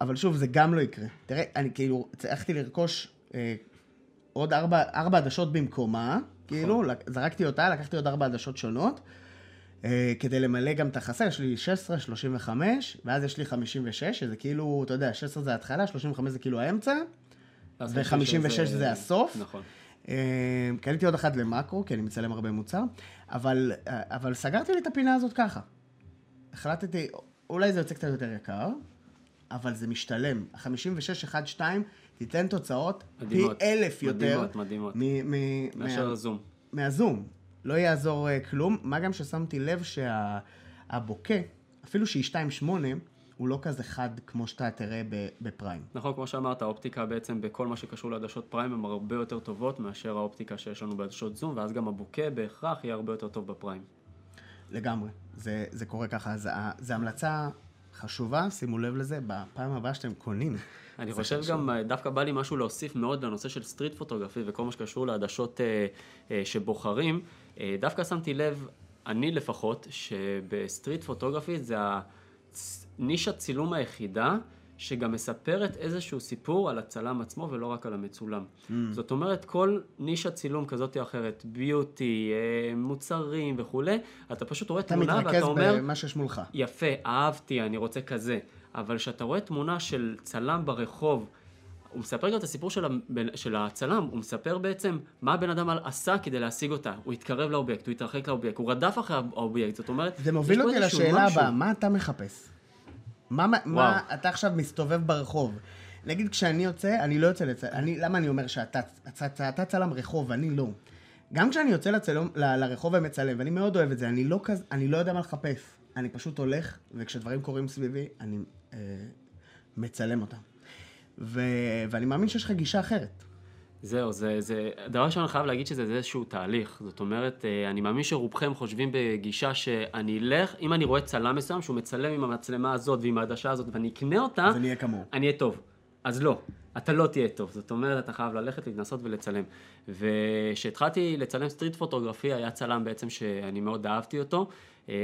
אבל שוב, זה גם לא יקרה. תראה, אני כאילו, הצלחתי לרכוש אה, עוד ארבע, ארבע עדשות במקומה, כאילו, לק- זרקתי אותה, לקחתי עוד ארבע עדשות שונות, אה, כדי למלא גם את החסר, יש לי 16, 35, ואז יש לי 56, שזה כאילו, אתה יודע, 16 זה ההתחלה, 35 זה כאילו האמצע, אז ו-56 זה הסוף. נכון. אה, קניתי עוד אחת למאקרו, כי אני מצלם הרבה מוצר, אבל, אה, אבל סגרתי לי את הפינה הזאת ככה. החלטתי, אולי זה יוצא קצת יותר יקר, אבל זה משתלם. ה-56, 1, 2, תיתן תוצאות פי מדהימות. אלף יותר. מדהימות, מדהימות. מאשר מה- זום. מהזום. לא יעזור אה, כלום. מה גם ששמתי לב שהבוקה, אפילו שהיא 2.8, הוא לא כזה חד כמו שאתה תראה בפריים. נכון, כמו שאמרת, האופטיקה בעצם בכל מה שקשור לעדשות פריים הן הרבה יותר טובות מאשר האופטיקה שיש לנו בעדשות זום, ואז גם הבוקה בהכרח יהיה הרבה יותר טוב בפריים. לגמרי. זה, זה קורה ככה. זו המלצה חשובה, שימו לב לזה, בפעם הבאה שאתם קונים. אני חושב חשוב. גם, אה, דווקא בא לי משהו להוסיף מאוד לנושא של סטריט פוטוגרפי וכל מה שקשור לעדשות אה, אה, שבוחרים. אה, דווקא שמתי לב, אני לפחות, שב street photography זה הנישת צילום היחידה שגם מספרת איזשהו סיפור על הצלם עצמו ולא רק על המצולם. Mm. זאת אומרת, כל נישת צילום כזאת או אחרת, beauty, אה, מוצרים וכולי, אתה פשוט רואה אתה תמונה מתרכז ואתה אומר, במה שיש מולך. יפה, אהבתי, אני רוצה כזה. אבל כשאתה רואה תמונה של צלם ברחוב, הוא מספר גם את הסיפור של, הבן, של הצלם, הוא מספר בעצם מה הבן אדם עשה כדי להשיג אותה. הוא התקרב לאובייקט, הוא התרחק לאובייקט, הוא רדף אחרי האובייקט, זאת אומרת... זה מוביל אותי לשאלה. הבאה, מה אתה מחפש? מה, מה. אתה עכשיו מסתובב ברחוב? נגיד כשאני יוצא, אני לא יוצא לצלם, אני, למה אני אומר שאתה אתה, אתה צלם רחוב ואני לא? גם כשאני יוצא לצלום, ל, לרחוב ומצלם, ואני מאוד אוהב את זה, אני לא, כזה, אני לא יודע מה לחפש. אני פשוט הולך, וכשדברים קורים סביבי, אני אה, מצלם אותם. ו, ואני מאמין שיש לך גישה אחרת. זהו, זה, זה, דבר ראשון אני חייב להגיד שזה איזשהו תהליך, זאת אומרת, אה, אני מאמין שרובכם חושבים בגישה שאני אלך, אם אני רואה צלם מסוים שהוא מצלם עם המצלמה הזאת ועם העדשה הזאת ואני אקנה אותה, אז אני אהיה כמוהו. אני אהיה טוב. אז לא, אתה לא תהיה טוב, זאת אומרת, אתה חייב ללכת, להתנסות ולצלם. וכשהתחלתי לצלם street photography, היה צלם בעצם שאני מאוד אהבתי אותו. אה,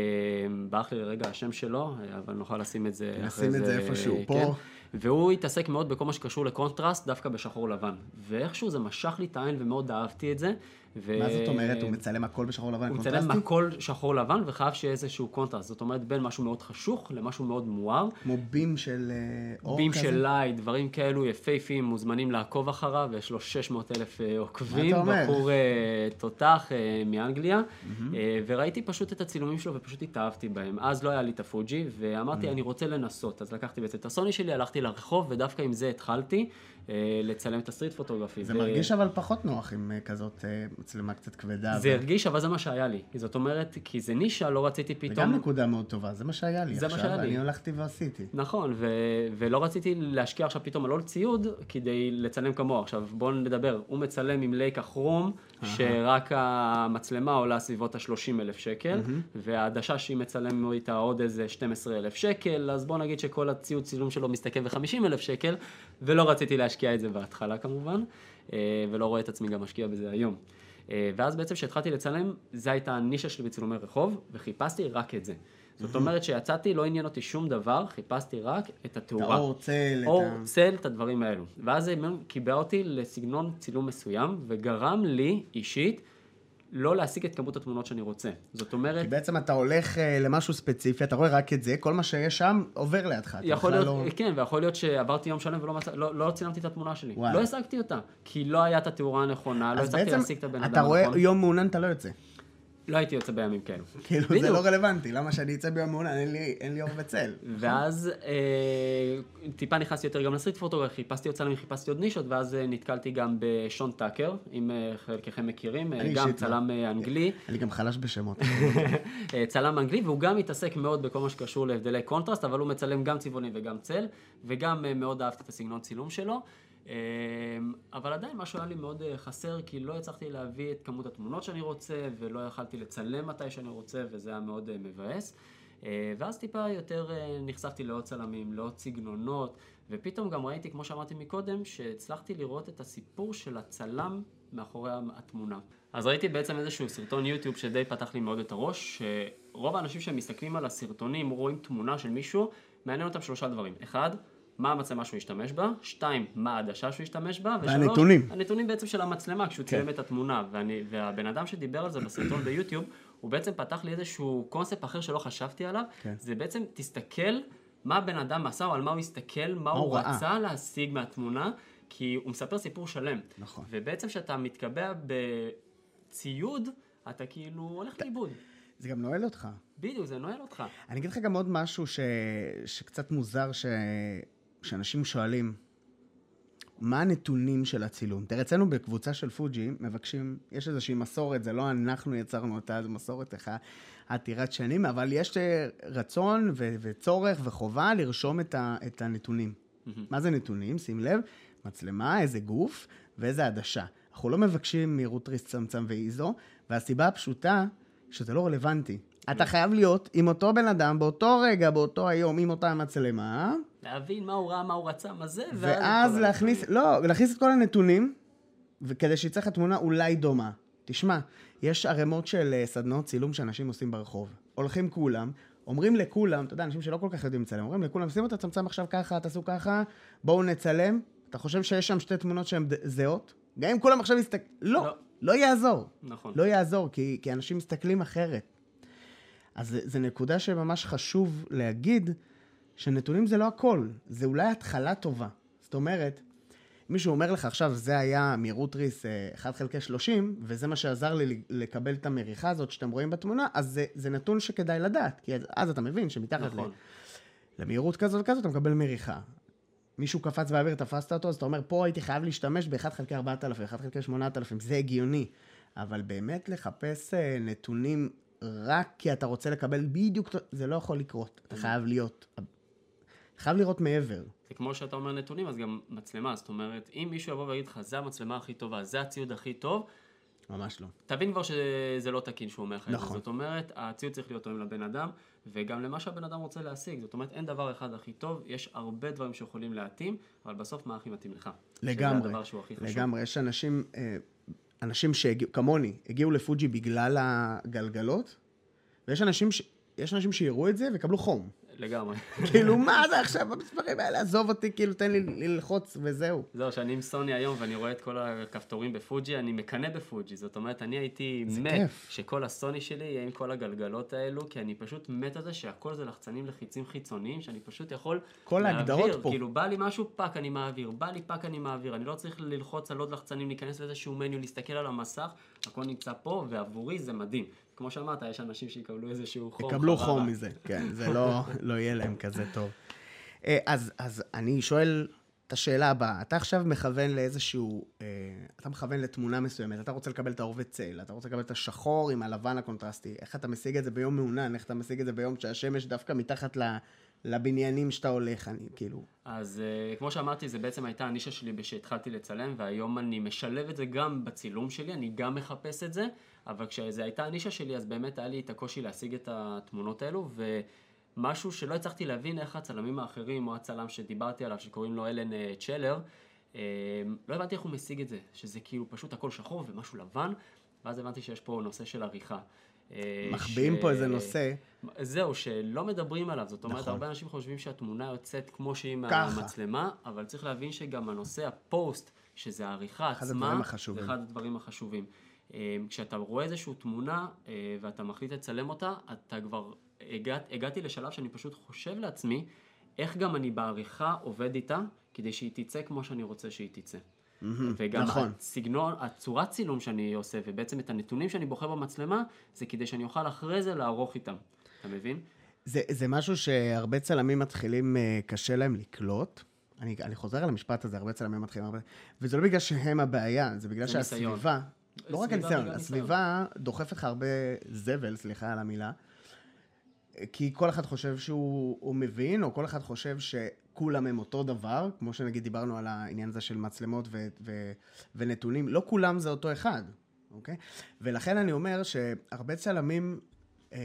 ברח לי לרגע השם שלו, אה, אבל נוכל לשים את זה אחרי נשים זה. את זה איפשהו, כן. פה. והוא התעסק מאוד בכל מה שקשור לקונטרסט, דווקא בשחור לבן. ואיכשהו זה משך לי את העין ומאוד אהבתי את זה. ו... מה זאת אומרת? הוא מצלם הכל בשחור לבן הוא? מצלם הכל שחור לבן וחייב שיהיה איזשהו קונטרסט. זאת אומרת, בין משהו מאוד חשוך למשהו מאוד מואר. כמו beam של אה, אור beam כזה? של light, דברים כאלו יפהפיים, מוזמנים לעקוב אחריו, יש לו 600 אלף אה, עוקבים, מה אתה אומר? בחור אה, תותח מאנגליה, אה, וראיתי פשוט את הצילומים שלו ופשוט התאהבתי בהם. אז לא היה לי את הפוג'י, ואמרתי, אני רוצה לנסות. אז לקחתי בעצם את הסוני שלי, הלכתי לרחוב, ודווקא עם זה התחלתי לצלם את ה street photography. זה ו- מרגיש אבל פחות נוח עם אה, כזאת אה, מצלמה קצת כבדה. זה ו- הרגיש, אבל זה מה שהיה לי. זאת אומרת, כי זה נישה, לא רציתי זה פתאום... גם נקודה מאוד טובה, זה מה שהיה לי זה מה עכשיו, שהיה לי. אני הלכתי ועשיתי. נכון, ו- ולא רציתי להשקיע עכשיו פתאום על עוד ציוד כדי לצלם כמוהו. עכשיו בואו נדבר, הוא מצלם עם לייקה כרום, שרק המצלמה עולה סביבות ה-30 אלף שקל, והעדשה שהיא מצלם איתה עוד איזה 12 אלף שקל, אז בואו נגיד שכל הציוד צילום שלו מסתכם ב-50 אלף שקל, ולא רציתי להשקיע את זה בהתחלה כמובן, אה, ולא רואה את עצמי גם משקיע בזה היום. אה, ואז בעצם כשהתחלתי לצלם, זו הייתה הנישה שלי בצילומי רחוב, וחיפשתי רק את זה. זאת אומרת שיצאתי, לא עניין אותי שום דבר, חיפשתי רק את את התאורה. האור, צל, את אור. צל, את הדברים האלו. ואז זה קיבע אותי לסגנון צילום מסוים, וגרם לי, אישית, לא להשיג את כמות התמונות שאני רוצה. זאת אומרת, כי בעצם אתה הולך אה, למשהו ספציפי, אתה רואה רק את זה, כל מה שיש שם עובר לידך. יכול להיות, לא- כן, ויכול להיות שעברתי יום שלם ולא לא, לא צילמתי את התמונה שלי. וואלה. לא השגתי אותה, כי לא הייתה את התאורה הנכונה, לא אז הצלחתי בעצם, להשיג את הבן אדם אתה רואה הנכון. יום מעונן, אתה לא יוצא. לא הייתי יוצא בימים כאלו. כאילו, זה. לא רלוונטי, למה שאני אצא ביום מעונן, אין לי- אור וצל. ואז אה, טיפה נכנסתי יותר גם ל street photography, חיפשתי עוד צלמים, חיפשתי עוד נישות, ואז אה, נתקלתי גם בשון טאקר, אם אה, חלקכם מכירים, גם לא. צלם אנגלי, אני גם חלש בשמות. צלם אנגלי, והוא גם מתעסק מאוד בכל מה שקשור להבדלי קונטרסט, אבל הוא מצלם גם צבעוני וגם צל, וגם מאוד אהבתי את הסגנון צילום שלו. אה, אבל עדיין משהו היה לי מאוד אה, חסר, כי לא הצלחתי להביא את כמות התמונות שאני רוצה, ולא יכלתי לצלם מתי שאני רוצה, וזה היה מאוד אה, מבאס. אה, ואז טיפה יותר נחשפתי לעוד צלמים, לעוד סגנונות, ופתאום גם ראיתי, כמו שאמרתי מקודם, שהצלחתי לראות את הסיפור של הצלם מאחורי התמונה. אז ראיתי בעצם איזשהו סרטון יוטיוב שדי פתח לי מאוד את הראש, שרוב האנשים שמסתכלים על הסרטונים, רואים תמונה של מישהו, מעניין אותם שלושה דברים. אחד, מה המצלמה שהוא השתמש בה, שתיים, מה העדשה שהוא השתמש בה, ושלוש, והנתונים. הנתונים בעצם של המצלמה כשהוא צילם את התמונה, ואני, והבן אדם שדיבר על זה בסרטון ביוטיוב, הוא בעצם פתח לי איזשהו קונספט אחר שלא חשבתי עליו, כן. זה בעצם תסתכל מה הבן אדם עשה, או על מה הוא הסתכל, מה, הוא הוא. רצה להשיג מהתמונה, כי הוא מספר סיפור שלם. נכון. ובעצם כשאתה מתקבע בציוד, אתה כאילו הולך לאיבוד. זה גם נועל אותך. בדיוק, זה נועל אותך. אני אגיד לך גם עוד משהו ש... שקצת מוזר, ש... שאנשים שואלים, מה הנתונים של הצילום? תראה, אצלנו בקבוצה של פוג'י מבקשים, יש איזושהי מסורת, זה לא אנחנו יצרנו אותה, זו מסורת עתירת שנים, אבל יש אה, רצון ו... וצורך וחובה לרשום את, ה... את הנתונים. מה זה נתונים? שים לב, מצלמה, איזה גוף ואיזה עדשה. אנחנו לא מבקשים מהירות ריס צמצם ואיזו, והסיבה הפשוטה, שזה לא רלוונטי. אתה חייב להיות עם אותו בן אדם, באותו רגע, באותו היום, עם אותה מצלמה, להבין מה הוא ראה, מה הוא רצה, מה זה, ואז להכניס. לא, להכניס את כל הנתונים, וכדי שיצא לך תמונה אולי דומה. תשמע, יש ערימות של אה, סדנאות צילום שאנשים עושים ברחוב. הולכים כולם, אומרים לכולם, אתה יודע, אנשים שלא כל כך יודעים לצלם, אומרים לכולם, שימו את הצמצם עכשיו ככה, תעשו ככה, בואו נצלם. אתה חושב שיש שם שתי תמונות שהן זהות? גם אם כולם עכשיו יסתכל... לא, לא. לא יעזור. נכון. לא יעזור, כי, כי אנשים מסתכלים אחרת. אז זה- זו נקודה שממש חשוב להגיד, שנתונים זה לא הכל, זה אולי התחלה טובה. זאת אומרת, מישהו אומר לך עכשיו, זה היה מהירות ריס אה, 1 חלקי 30, וזה מה שעזר לי לקבל את המריחה הזאת שאתם רואים בתמונה, אז זה, זה נתון שכדאי לדעת, כי אז, אז אתה מבין שמתחת נכון. ל, למהירות כזאת וכזאת אתה מקבל מריחה. מישהו קפץ באוויר, תפסת אותו, אז אתה אומר, פה הייתי חייב להשתמש ב-1 חלקי 4,000, 1 חלקי 8,000, זה הגיוני. אבל באמת לחפש אה, נתונים רק כי אתה רוצה לקבל בדיוק, זה לא יכול לקרות. אתה חייב להיות חייב לראות מעבר. זה כמו שאתה אומר נתונים, אז גם מצלמה, זאת אומרת, אם מישהו יבוא ויגיד לך, זה המצלמה הכי טובה, זה הציוד הכי טוב, ממש לא. תבין כבר שזה לא תקין שהוא אומר לך את זה. נכון. זאת אומרת, הציוד צריך להיות תואם לבן אדם, וגם למה שהבן אדם רוצה להשיג. זאת אומרת, אין דבר אחד הכי טוב, יש הרבה דברים שיכולים להתאים, אבל בסוף מה הכי מתאים לך. לגמרי, שזה הדבר שהוא הכי חשוב. לגמרי. יש אנשים, אה, אנשים שהגיעו, כמוני, הגיעו לפוג'י בגלל הגלגלות, ויש אנשים, ש... אנשים שיראו את זה ויקבלו חום. לגמרי. כאילו, מה זה עכשיו המספרים האלה? עזוב אותי, כאילו, תן לי ללחוץ וזהו. זהו, שאני עם סוני היום ואני רואה את כל הכפתורים בפוג'י, אני מקנא בפוג'י. זאת אומרת, אני הייתי מת כיף. שכל הסוני שלי יהיה עם כל הגלגלות האלו, כי אני פשוט מת על זה שהכל זה לחצנים לחיצים חיצוניים, שאני פשוט יכול כל ההגדרות. פה. כאילו, בא לי משהו, פאק אני מעביר, בא לי פאק אני מעביר. אני לא צריך ללחוץ על עוד לחצנים, להיכנס לאיזשהו menu, להסתכל על המסך, הכל נמצא פה, ועבורי זה מדהים. כמו שאמרת, יש אנשים שיקבלו איזשהו חום. יקבלו. חום מזה, כן, זה לא, לא יהיה להם כזה טוב. אה, אז, אז אני שואל את השאלה הבאה, אתה עכשיו מכוון לאיזשהו, אה, אתה מכוון לתמונה מסוימת, אתה רוצה לקבל את העובד צל, אתה רוצה לקבל את השחור עם הלבן הקונטרסטי, איך אתה משיג את זה ביום מעונן, איך אתה משיג את זה ביום שהשמש דווקא מתחת ל, לבניינים שאתה הולך, אני כאילו, אז uh, כמו שאמרתי, זה בעצם הייתה הנישה שלי כשהתחלתי לצלם, והיום אני משלב את זה גם בצילום שלי, אני גם מחפש את זה, אבל כשזה הייתה הנישה שלי, אז באמת היה לי את הקושי להשיג את התמונות האלו, ומשהו שלא הצלחתי להבין איך הצלמים האחרים, או הצלם שדיברתי עליו, שקוראים לו אלן אה, צ'לר, uh, לא הבנתי איך הוא משיג את זה, שזה כאילו פשוט הכל שחור ומשהו לבן, ואז הבנתי שיש פה נושא של עריכה. אה, מחביאים פה איזה נושא, זהו, שלא מדברים עליו. זאת אומרת, נכון. הרבה אנשים חושבים שהתמונה יוצאת כמו שהיא. מהמצלמה, אבל צריך להבין שגם הנושא הפוסט, שזה העריכה עצמה. זה אחד הדברים החשובים. אה, כשאתה רואה איזושהי תמונה אה, ואתה מחליט לצלם אותה, אתה כבר, הגעת, הגעתי לשלב שאני פשוט חושב לעצמי, איך גם אני בעריכה עובד איתה, כדי שהיא תצא כמו שאני רוצה שהיא תצא. וגם נכון. הסגנון, הצורת צילום שאני עושה, ובעצם את הנתונים שאני בוחר במצלמה, זה כדי שאני אוכל אחרי זה לערוך איתם. אתה מבין? זה, זה משהו שהרבה צלמים מתחילים, אה, קשה להם לקלוט. אני, אני חוזר על המשפט הזה, הרבה צלמים מתחילים, הרבה... וזה לא בגלל שהם הבעיה, זה בגלל זה ניסיון. לא רק הניסיון, הסביבה דוחף לך הרבה זבל, סליחה על המילה, כי כל אחד חושב שהוא הוא מבין, או כל אחד חושב שכולם הם אותו דבר, כמו שנגיד דיברנו על העניין הזה של מצלמות ו- ו- ונתונים, לא כולם זה אותו אחד, אוקיי? ולכן אני אומר שהרבה צלמים, אה,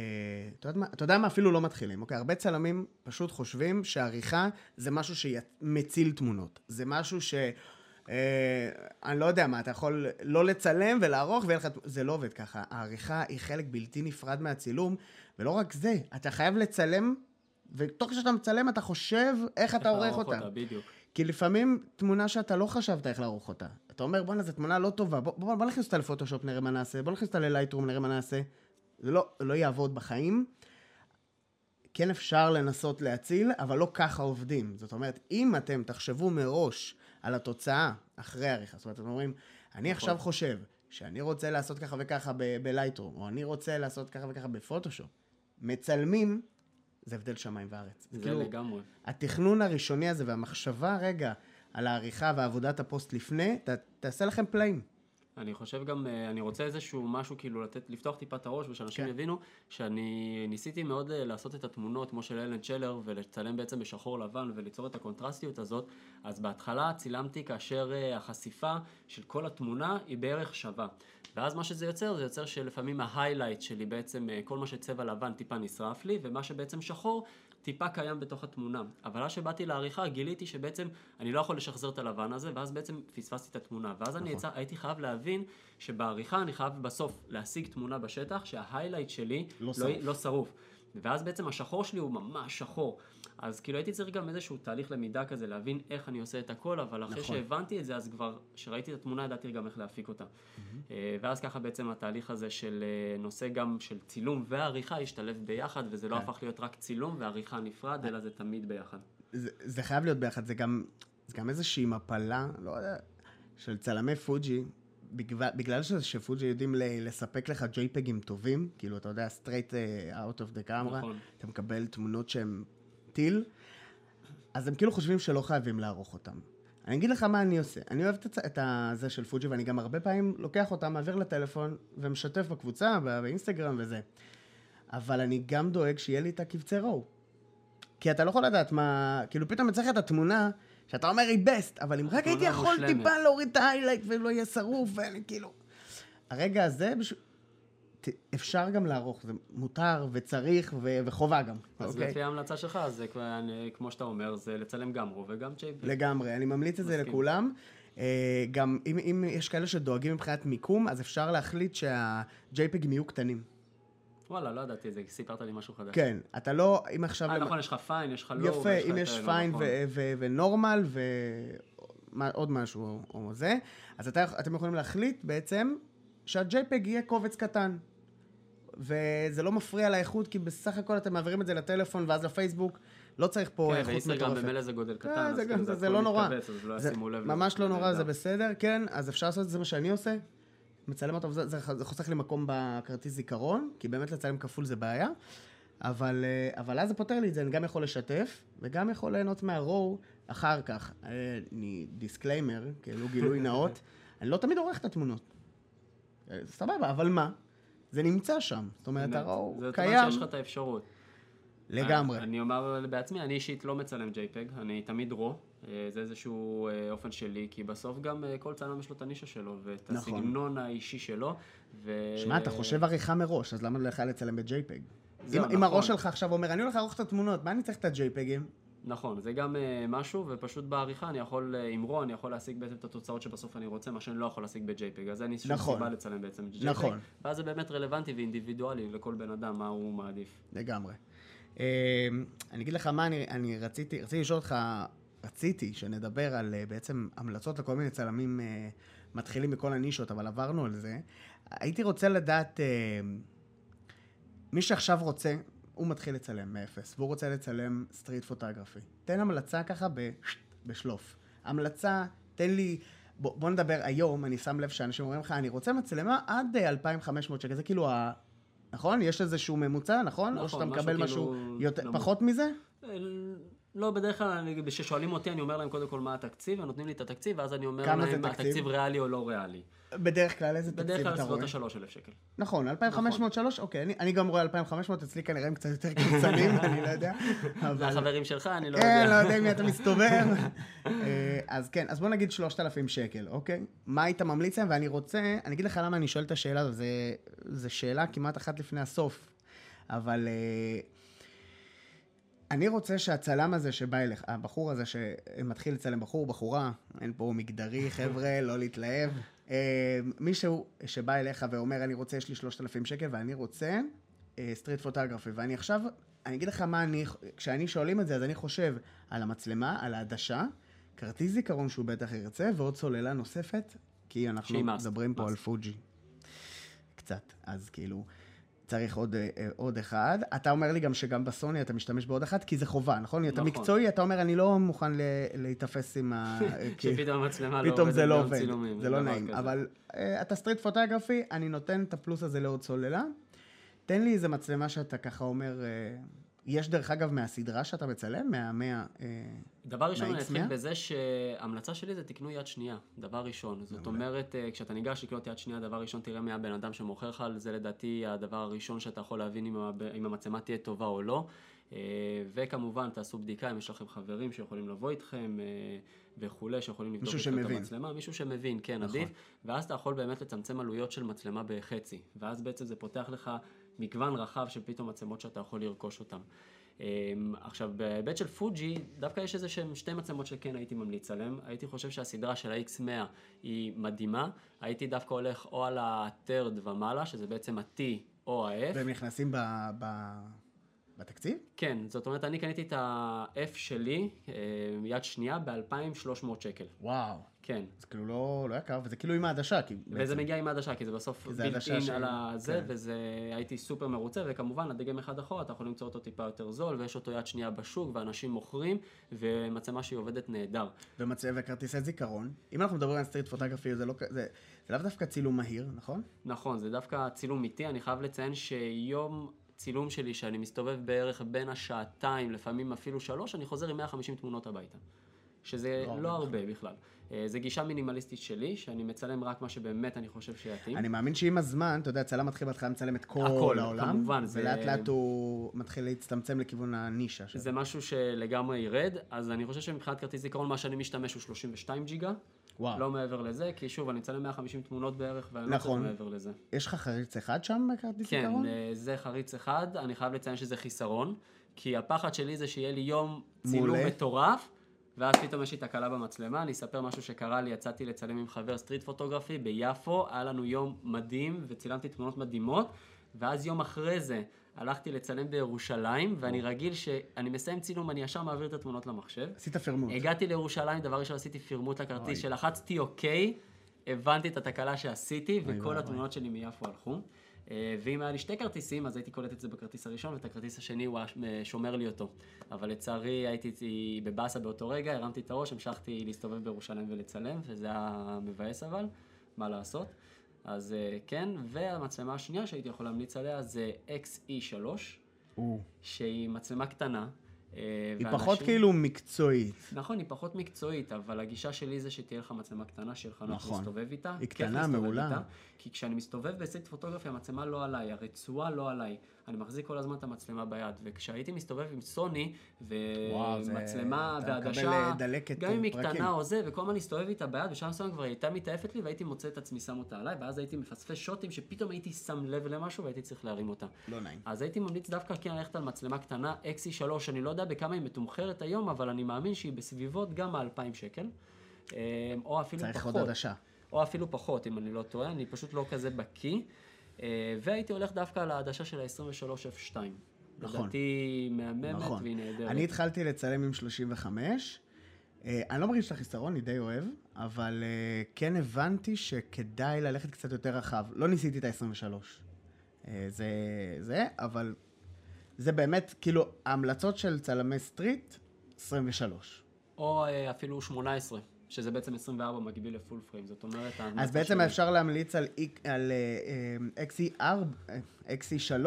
אתה, יודע מה, אתה יודע מה? אפילו לא מתחילים, אוקיי? הרבה צלמים פשוט חושבים שעריכה זה משהו שמציל תמונות. זה משהו ש... אה, אני לא יודע מה, אתה יכול לא לצלם ולערוך ויהיה לך... זה לא עובד ככה. העריכה היא חלק בלתי נפרד מהצילום, ולא רק זה, אתה חייב לצלם, ותוך שאתה מצלם אתה חושב איך אתה עורך לערוך אותה. בדיוק. כי לפעמים תמונה שאתה לא חשבת איך לערוך אותה. אתה אומר, בואנה, זו תמונה לא טובה, בוא, בוא, בוא נכניס אותה לפוטושופ, נראה מה נעשה, בוא נכניס אותה ללייטרום, נראה מה נעשה. זה לא, לא יעבוד בחיים. כן אפשר לנסות להציל, אבל לא ככה עובדים. זאת אומרת, אם אתם תחשבו מראש על התוצאה אחרי העריכה, זאת אומרת, אתם אומרים, אני עכשיו חושב שאני רוצה לעשות ככה וככה בלייטרום, או אני רוצה לעשות ככה וככה בפוטושופ, מצלמים, זה הבדל שמיים וארץ. זה כאילו, לגמרי. התכנון הראשוני הזה והמחשבה רגע על העריכה ועבודת הפוסט לפני, ת, תעשה לכם פלאים. אני חושב גם, אה, אני רוצה איזשהו משהו, כאילו, לתת, לפתוח טיפה את הראש, ושאנשים כן. יבינו, שאני ניסיתי מאוד אה, לעשות את התמונות, כמו של אלן צ'לר, ולצלם בעצם בשחור לבן, וליצור את הקונטרסטיות הזאת. אז בהתחלה צילמתי כאשר אה, החשיפה של כל התמונה היא בערך שווה. ואז מה שזה יוצר, זה יוצר שלפעמים ההיילייט שלי בעצם, כל מה שצבע לבן טיפה נשרף לי, ומה שבעצם שחור, טיפה קיים בתוך התמונה. אבל אז שבאתי לעריכה, גיליתי שבעצם אני לא יכול לשחזר את הלבן הזה, ואז בעצם פספסתי את התמונה. ואז אני יצא, הייתי חייב להבין שבעריכה אני חייב בסוף להשיג תמונה בשטח, שההיילייט שלי לא לא, שרוף. לא שרוף. ואז בעצם השחור שלי הוא ממש שחור. אז כאילו הייתי צריך גם איזשהו תהליך למידה כזה, להבין איך אני עושה את הכל, אבל אחרי נכון. שהבנתי את זה, אז כבר, כשראיתי את התמונה, ידעתי גם איך להפיק אותה. אה, ואז ככה בעצם התהליך הזה של אה, נושא גם של צילום ועריכה השתלב ביחד, וזה לא כן. הפך להיות רק צילום ועריכה נפרד, אלא זה תמיד ביחד. זה, זה חייב להיות ביחד, זה גם, זה גם איזושהי מפלה, לא יודע, של צלמי פוג'י, בגלל, בגלל ש- שפוג'י יודעים ל- לספק לך ג'ייפגים טובים, כאילו, אתה יודע, straight uh, out of the camera, נכון. אתה מקבל תמונות שהן טיל, אז הם כאילו חושבים שלא חייבים לערוך אותם. אני אגיד לך מה אני עושה. אני אוהב את את הזה של פוג'י, ואני גם הרבה פעמים לוקח אותם, מעביר לטלפון, ומשתף בקבוצה, באינסטגרם וזה. אבל אני גם דואג שיהיה לי את הקבצי רואו. כי אתה לא יכול לדעת מה, כאילו פתאום יצא לך את התמונה, שאתה אומר היא בסט, אבל אם רק הייתי יכול. טיפה להוריד את ההיילייט ולא יהיה שרוף, ואני כאילו... הרגע הזה, אפשר גם לערוך, זה מותר וצריך ו... וחובה גם, אז אוקיי? לפי ההמלצה שלך, זה כמו שאתה אומר, זה לצלם גם רו וגם JPEG. לגמרי, אני ממליץ את זה. לכולם. אה, גם אם, אם יש כאלה שדואגים מבחינת מיקום, אז אפשר להחליט שה-JPEG יהיו קטנים. וואלה, לא ידעתי את זה, סיפרת לי משהו חדש. כן, אתה לא, אם עכשיו... אה, נכון, יש לך פיין, יש לך לואו. יפה, אם יש פיין ונורמל ועוד משהו או זה, אז אתה, אתם יכולים להחליט בעצם שה-JPEG יהיה קובץ קטן. וזה לא מפריע לאיכות, כי בסך הכל אתם מעבירים את זה לטלפון ואז לפייסבוק, לא צריך פה כן, איכות ואינסטגרם מטורפת. במילא זה גודל כן, קטן, זה אז גם- כאילו זה- זה לא נורא. מתכווץ, אז לא זה. ממש. לא נורא, זה. בסדר, כן, אז אפשר לעשות את זה, זה מה שאני עושה. מצלם אותו, וזה- זה זה חוסך לי מקום בכרטיס זיכרון, כי באמת לצלם כפול זה בעיה. אבל, אה, אבל אז זה פותר לי את זה, אני גם יכול לשתף, וגם יכול ליהנות מה RAW אחר כך. אה, אני disclaimer, כאילו גילוי נאות, אני לא תמיד עורך את התמונות. אה, סבבה, אבל מה? זה נמצא שם. זאת אומרת, זה קיים אומר שיש לך את האפשרות. לגמרי. אני אומר בעצמי, אני אישית לא מצלם JPEG, אני תמיד RAW, אה, זה איזשהו אה, אופן שלי, כי בסוף גם אה, כל צלם יש לו את הנישה שלו, ואת נכון. הסגנון האישי שלו, ו... שמע, אתה חושב עריכה מראש, אז למה לך לצלם ב-JPEG? אם, אם נכון. הראש שלך עכשיו אומר, אני הולך לערוך את התמונות, מה אני צריך את ה-JPEGים? נכון, זה גם אה, משהו, ופשוט בעריכה אני יכול, אה, עם רו, אני יכול להשיג בעצם את התוצאות שבסוף אני רוצה, מה שאני לא יכול להשיג ב-JPEG, אז אין לי שום נכון. סיבה לצלם בעצם JPEG, נכון. ואז זה באמת רלוונטי ואינדיבידואלי לכל בן אדם, מה הוא מעדיף. לגמרי. אה, אני אגיד לך מה אני, אני רציתי, רציתי לשאול אותך, רציתי שנדבר על בעצם המלצות לכל מיני צלמים מתחילים בכל הנישות, אבל עברנו על זה. הייתי רוצה לדעת, מי שעכשיו רוצה, הוא מתחיל לצלם מאפס, והוא רוצה לצלם street photography. תן המלצה ככה ב, בשלוף. המלצה, תן לי, בוא, בוא נדבר היום, אני שם לב שאנשים אומרים לך, אני רוצה מצלמה עד אה, 2,500 שקל, זה כאילו ה... נכון? יש איזשהו ממוצע, נכון? נכון, או שאתה משהו מקבל כאילו משהו יותר, נמוך. פחות מזה? לא, בדרך כלל, אני- כששואלים אותי, אני אומר להם קודם כל מה התקציב, הם נותנים לי את התקציב, ואז אני אומר זה להם, תקציב? התקציב ריאלי או לא ריאלי. בדרך כלל איזה בדרך תקציב כלל אתה סביבות רואה? ה-3,000 שקל. נכון, 2,500, 3, אוקיי, אני, אני גם רואה 2,500, אצלי כנראה הם קצת יותר קיצוניים, אני לא יודע. זה אבל... החברים שלך, אני לא כן, לא יודע. יודע עם מי אתה מסתובב. אה, אז כן, אז בוא נגיד 3,000 שקל, אוקיי? מה היית ממליץ להם? ואני רוצה, אני אגיד לך למה אני שואל את השאלה זה- זו שאלה כמעט אחת לפני הסוף, אבל אה, אני רוצה שהצלם הזה שבא אליך, הבחור הזה שמתחיל לצלם בחור, בחורה, אין פה מגדרי, חבר'ה, לא להתלהב. אה, מישהו שבא אליך ואומר, אני רוצה, יש לי 3,000 שקל ואני רוצה סטריט פוטוגרפי, ואני עכשיו, אני אגיד לך מה אני, כשאני שואלים את זה, אז אני חושב על המצלמה, על העדשה, כרטיס זיכרון שהוא בטח ירצה, ועוד סוללה נוספת, כי אנחנו מדברים פה. על פוג'י. קצת, אז כאילו, צריך עוד, אה, אה, עוד אחד. אתה אומר לי גם שגם בסוני אתה משתמש בעוד אחד, כי זה חובה, נכון? אתה נכון. מקצועי, אתה אומר, אני לא מוכן ל- להיתפס עם ה... כי- שפתאום המצלמה לא פתאום זה עובדת לא עובד, צילומים, זה לא נעים. כזה. אבל אה, אתה street photography, אני נותן את הפלוס הזה לעוד סוללה. תן לי איזה מצלמה שאתה ככה אומר, אה, יש דרך אגב מהסדרה שאתה מצלם, מהמאה... אה, דבר ראשון, אני מה-X100? אתחיל בזה שההמלצה שלי זה תקנו יד שנייה, דבר ראשון. זאת אומרת, אה, כשאתה ניגש לקנות יד שנייה, דבר ראשון, תראה מי הבן אדם שמוכר לך, זה לדעתי הדבר הראשון שאתה יכול להבין אם המצלמה תהיה טובה או לא. אה, וכמובן, תעשו בדיקה אם יש לכם חברים שיכולים לבוא איתכם אה, וכולי, שיכולים לבדוק את. המצלמה, מישהו שמבין, כן, נכון. עדיף. ואז אתה יכול באמת לצמצם עלויות של מצלמה בחצי. ואז בעצם זה פותח לך מגוון רחב של פתאום מצלמות שאתה יכול לרכוש אותן. אמ, עכשיו, בהיבט של פוג'י, דווקא יש איזה שהם שתי מצלמות שכן הייתי ממליץ עליהן. הייתי חושב שהסדרה של ה-X100 היא מדהימה. הייתי דווקא הולך או על ה-third ומעלה, שזה בעצם ה-T או ה-F. והם נכנסים ב, ב, בתקציב? כן, זאת אומרת, אני קניתי את ה-F שלי, אה, יד שנייה, ב-2,300 שקל. וואו. כן. זה כאילו לא, לא יקר, וזה כאילו עם העדשה, כי וזה בעצם- מגיע עם העדשה, כי זה בסוף built in של- על הזה, כן. וזה, הייתי סופר מרוצה, וכמובן, הדגם אחד אחורה, אתה יכול למצוא אותו טיפה יותר זול, ויש אותו יד שנייה בשוק, ואנשים מוכרים, ומצלמה שהיא עובדת נהדר. ומצ... וכרטיסי זיכרון. אם אנחנו מדברים על street photography, זה, לא... זה... זה לאו דווקא צילום מהיר, נכון? נכון, זה דווקא צילום איטי, אני חייב לציין שיום צילום שלי, שאני מסתובב בערך בין השעתיים, לפעמים אפילו שלוש, אני חוזר עם 150 תמונות הביתה. שזה לא לא, הרבה בכלל. אה, זה גישה מינימליסטית שלי, שאני מצלם רק מה שבאמת אני חושב שיתאים. אני מאמין שעם הזמן, אתה יודע, צלם מתחיל בהתחלה מצלם את כל הכל, העולם, כמובן, זה- ולאט לאט הוא מתחיל להצטמצם לכיוון הנישה שלו. זה משהו שלגמרי ירד, אז אני חושב שמבחינת כרטיס זיכרון, מה שאני משתמש הוא 32 ג'יגה. וואו. לא מעבר לזה, כי שוב, אני מצלם 150 תמונות בערך, ואני נכון. לא צריך מעבר לזה. יש לך חריץ אחד שם בכרטיס כן, זיכרון? אה, זה חריץ אחד, אני חייב לציין שזה חיסרון, כי הפחד שלי זה שיהיה לי יום צילום מעולה. מטורף, ואז פתאום יש לי תקלה במצלמה, אני אספר משהו שקרה לי, יצאתי לצלם עם חבר street photography ביפו, היה לנו יום מדהים, וצילמתי תמונות מדהימות, ואז יום אחרי זה הלכתי לצלם בירושלים, ואני רגיל שאני מסיים צילום, אני ישר מעביר את התמונות למחשב. עשית פרמוט. הגעתי לירושלים, דבר ראשון עשיתי פירמוט אוי. לכרטיס, שלחצתי אוקיי, הבנתי את התקלה שעשיתי, וכל. התמונות שלי מיפו הלכו. אה, ואם היה לי שתי כרטיסים, אז הייתי קולט את זה בכרטיס הראשון, ואת הכרטיס השני הוא ש- שומר לי אותו. אבל לצערי הייתי בבאסה באותו רגע, הרמתי את הראש, המשכתי להסתובב בירושלים ולצלם, וזה היה מבאס אבל, מה לעשות. אז אה, כן, והמצלמה השנייה שהייתי יכול להמליץ עליה זה XE3, או. שהיא מצלמה קטנה. אה, היא ואנשים- פחות כאילו מקצועית. נכון, היא פחות מקצועית, אבל הגישה שלי זה שתהיה לך מצלמה קטנה, שיהיה לך נוח נכון. להסתובב איתה. היא כיף קטנה, מעולה. איתה, כי כשאני מסתובב בסט פוטוגרפי, המצלמה לא עליי, הרצועה לא עליי. אני מחזיק כל הזמן את המצלמה ביד, וכשהייתי מסתובב עם סוני, ומצלמה ועדשה, אה, גם אם היא פרקים. קטנה או זה, וכל הזמן להסתובב איתה ביד, ושם מסוים כבר הייתה מתעפת לי, והייתי מוצא את עצמי שם אותה עליי, ואז הייתי מפספס שוטים שפתאום הייתי שם לב למשהו והייתי צריך להרים אותה. לא נעים. אז הייתי ממליץ דווקא כן ללכת על מצלמה קטנה, XE3, אני לא יודע בכמה היא מתומחרת היום, אבל אני מאמין שהיא בסביבות גם ה-2,000 שקל, אה, או אפילו צריך פחות. עוד עדשה. או אפילו פחות, אם אני לא טועה, אני פשוט לא כזה בקיא. אה, והייתי הולך דווקא על העדשה של ה-23F2. נכון. לדעתי מהממת נכון. והיא נהדרת. אני התחלתי לצלם עם 35. אה, אני לא מרגיש את החיסרון, אני די אוהב, אבל אה, כן הבנתי שכדאי ללכת קצת יותר רחב. לא ניסיתי את ה-23. זה זה, אבל זה באמת, כאילו, ההמלצות של צלמי street, 23. או אה, אפילו 18, שזה בעצם 24 מקביל ל full frame, זאת אומרת... אז בעצם אפשר להמליץ על, על אה, XE4, אה, XE3,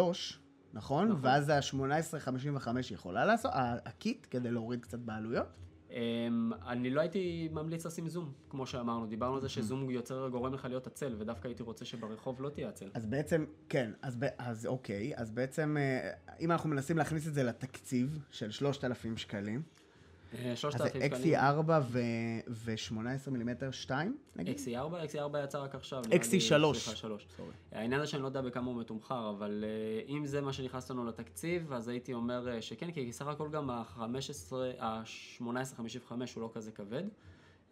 נכון? נכון. ואז ה-1855 יכולה לעשות, הקיט, כדי להוריד קצת בעלויות. אמ, אני לא הייתי ממליץ לשים זום, כמו שאמרנו, דיברנו על זה שזום יוצר, גורם לך להיות עצל, ודווקא הייתי רוצה שברחוב לא תהיה עצל. אז בעצם, כן, אז, ב- אז אוקיי, אז בעצם, אה, אם אנחנו מנסים להכניס את זה לתקציב של 3,000 שקלים, אז זה 3,000 שקלים. XE4 ו-18 מילימטר 2, נגיד? XE4, XE4 יצא רק עכשיו. XE3. נראה לי, סליחה, 3. סורי. העניין זה שאני לא יודע בכמה הוא מתומחר, אבל אה, אם זה מה שנכנס לנו לתקציב, אז הייתי אומר אה, שכן, כי סך הכל גם ה-15, ה-18-55 הוא לא כזה כבד,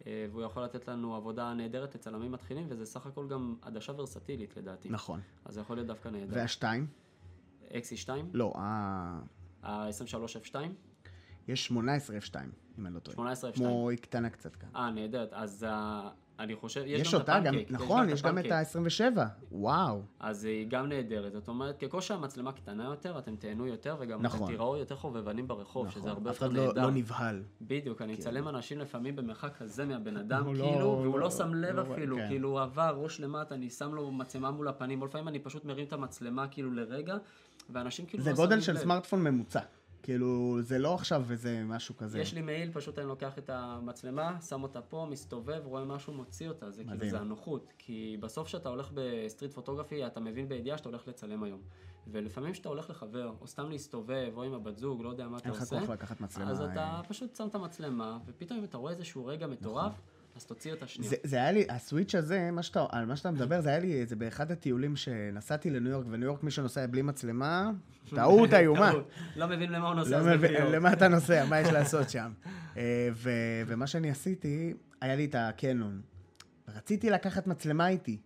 אה, והוא יכול לתת לנו עבודה נהדרת לצלמים מתחילים, וזה סך הכל גם עדשה ורסטילית לדעתי. נכון. אז זה יכול להיות דווקא נהדר. והשתיים? XE2, לא, ה- ה-23F2, יש 18 F2, אם אני לא טועה. 18F2. כמו, היא קטנה קצת כאן. אה, נהדרת. אז אה, אני חושב, יש, יש גם אותה את גם, הפנקייק. נכון, יש גם את הפנקייק. ה-27. וואו. אז היא גם נהדרת. זאת אומרת, ככל שהמצלמה קטנה יותר, אתם תהנו יותר, וגם נכון. אתם תיראו יותר חובבנים ברחוב, שזה נכון. הרבה אף יותר אחד לא- נהדר. לא נבהל. בדיוק, אני אצלם אנשים לפעמים במרחק כזה מהבן אדם, לא- כאילו, והוא לא- לא שם לב לא אפילו, כן. כאילו הוא עבר ראש למטה, אני שם לו מצלמה מול הפנים, או לפעמים אני פשוט מרים את המצלמה כאילו לרגע, ואנשים כאילו זה לא גודל של לב. סמארטפון ממוצע. כאילו, זה לא עכשיו איזה משהו כזה. יש לי מעיל, פשוט אני לוקח את המצלמה, שם אותה פה, מסתובב, רואה משהו, מוציא אותה, זה כאילו, מדהים. זה הנוחות. כי בסוף כשאתה הולך ב street photography, אתה מבין בידיעה שאתה הולך לצלם היום. ולפעמים כשאתה הולך לחבר, או סתם להסתובב, או עם הבת זוג, לא יודע מה אתה אין לך עושה, כוח לקחת מצלמה. אז אתה אה, פשוט שם את המצלמה, ופתאום אם אתה רואה איזשהו רגע מטורף, אז תוציא את השנייה. זה, זה היה לי, ה switch הזה, מה שאתה, על מה שאתה מדבר, זה היה לי, זה באחד הטיולים שנסעתי לניו יורק, וניו יורק מי שנוסע בלי מצלמה, טעות איומה. לא מבין למה הוא נוסע, לא מבין. למה אתה נוסע, מה יש לעשות שם. אה, ו- ומה שאני עשיתי, היה לי את הקנון. רציתי לקחת מצלמה איתי,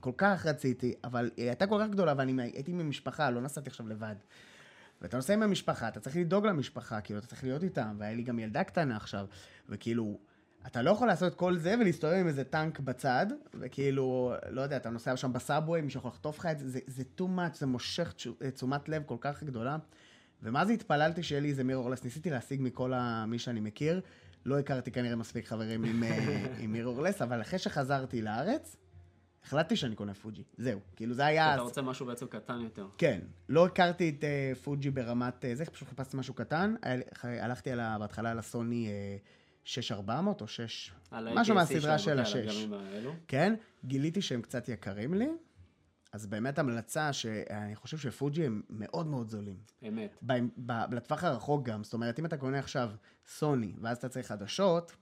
כל כך רציתי, אבל היא הייתה כל כך גדולה, ואני הייתי עם משפחה, לא נסעתי עכשיו לבד. ואתה נוסע עם המשפחה, אתה צריך לדאוג למשפחה, כאילו, אתה צריך להיות איתם, והיה לי גם ילדה קטנה עכשיו, וכאילו, אתה לא יכול לעשות כל זה ולהסתובב עם איזה טנק בצד, וכאילו, לא יודע, אתה נוסע שם בסאבווי, מישהו יכול לחטוף לך את זה, זה, too much, זה מושך תשו- תשומת לב כל כך גדולה. ומה זה התפללתי שיהיה לי איזה מירורלס, ניסיתי להשיג מכל ה... מי שאני מכיר, לא הכרתי כנראה מספיק חברים עם, אה, עם מירורלס, אבל אחרי שחזרתי לארץ, החלטתי שאני קונה פוג'י, זהו, כאילו זה היה... אתה רוצה משהו בעצם קטן יותר. כן, לא הכרתי את uh, פוג'י ברמת uh, זה, פשוט חיפשתי משהו קטן, הלכתי על ה, בהתחלה על הסוני uh, 6400 או 6, על משהו מהסדרה של השש. כן? גיליתי שהם קצת יקרים לי, אז באמת המלצה שאני חושב שפוג'י הם מאוד מאוד זולים. אמת. ב- ב- לטווח הרחוק גם, זאת אומרת, אם אתה קונה עכשיו סוני, ואז אתה צריך חדשות,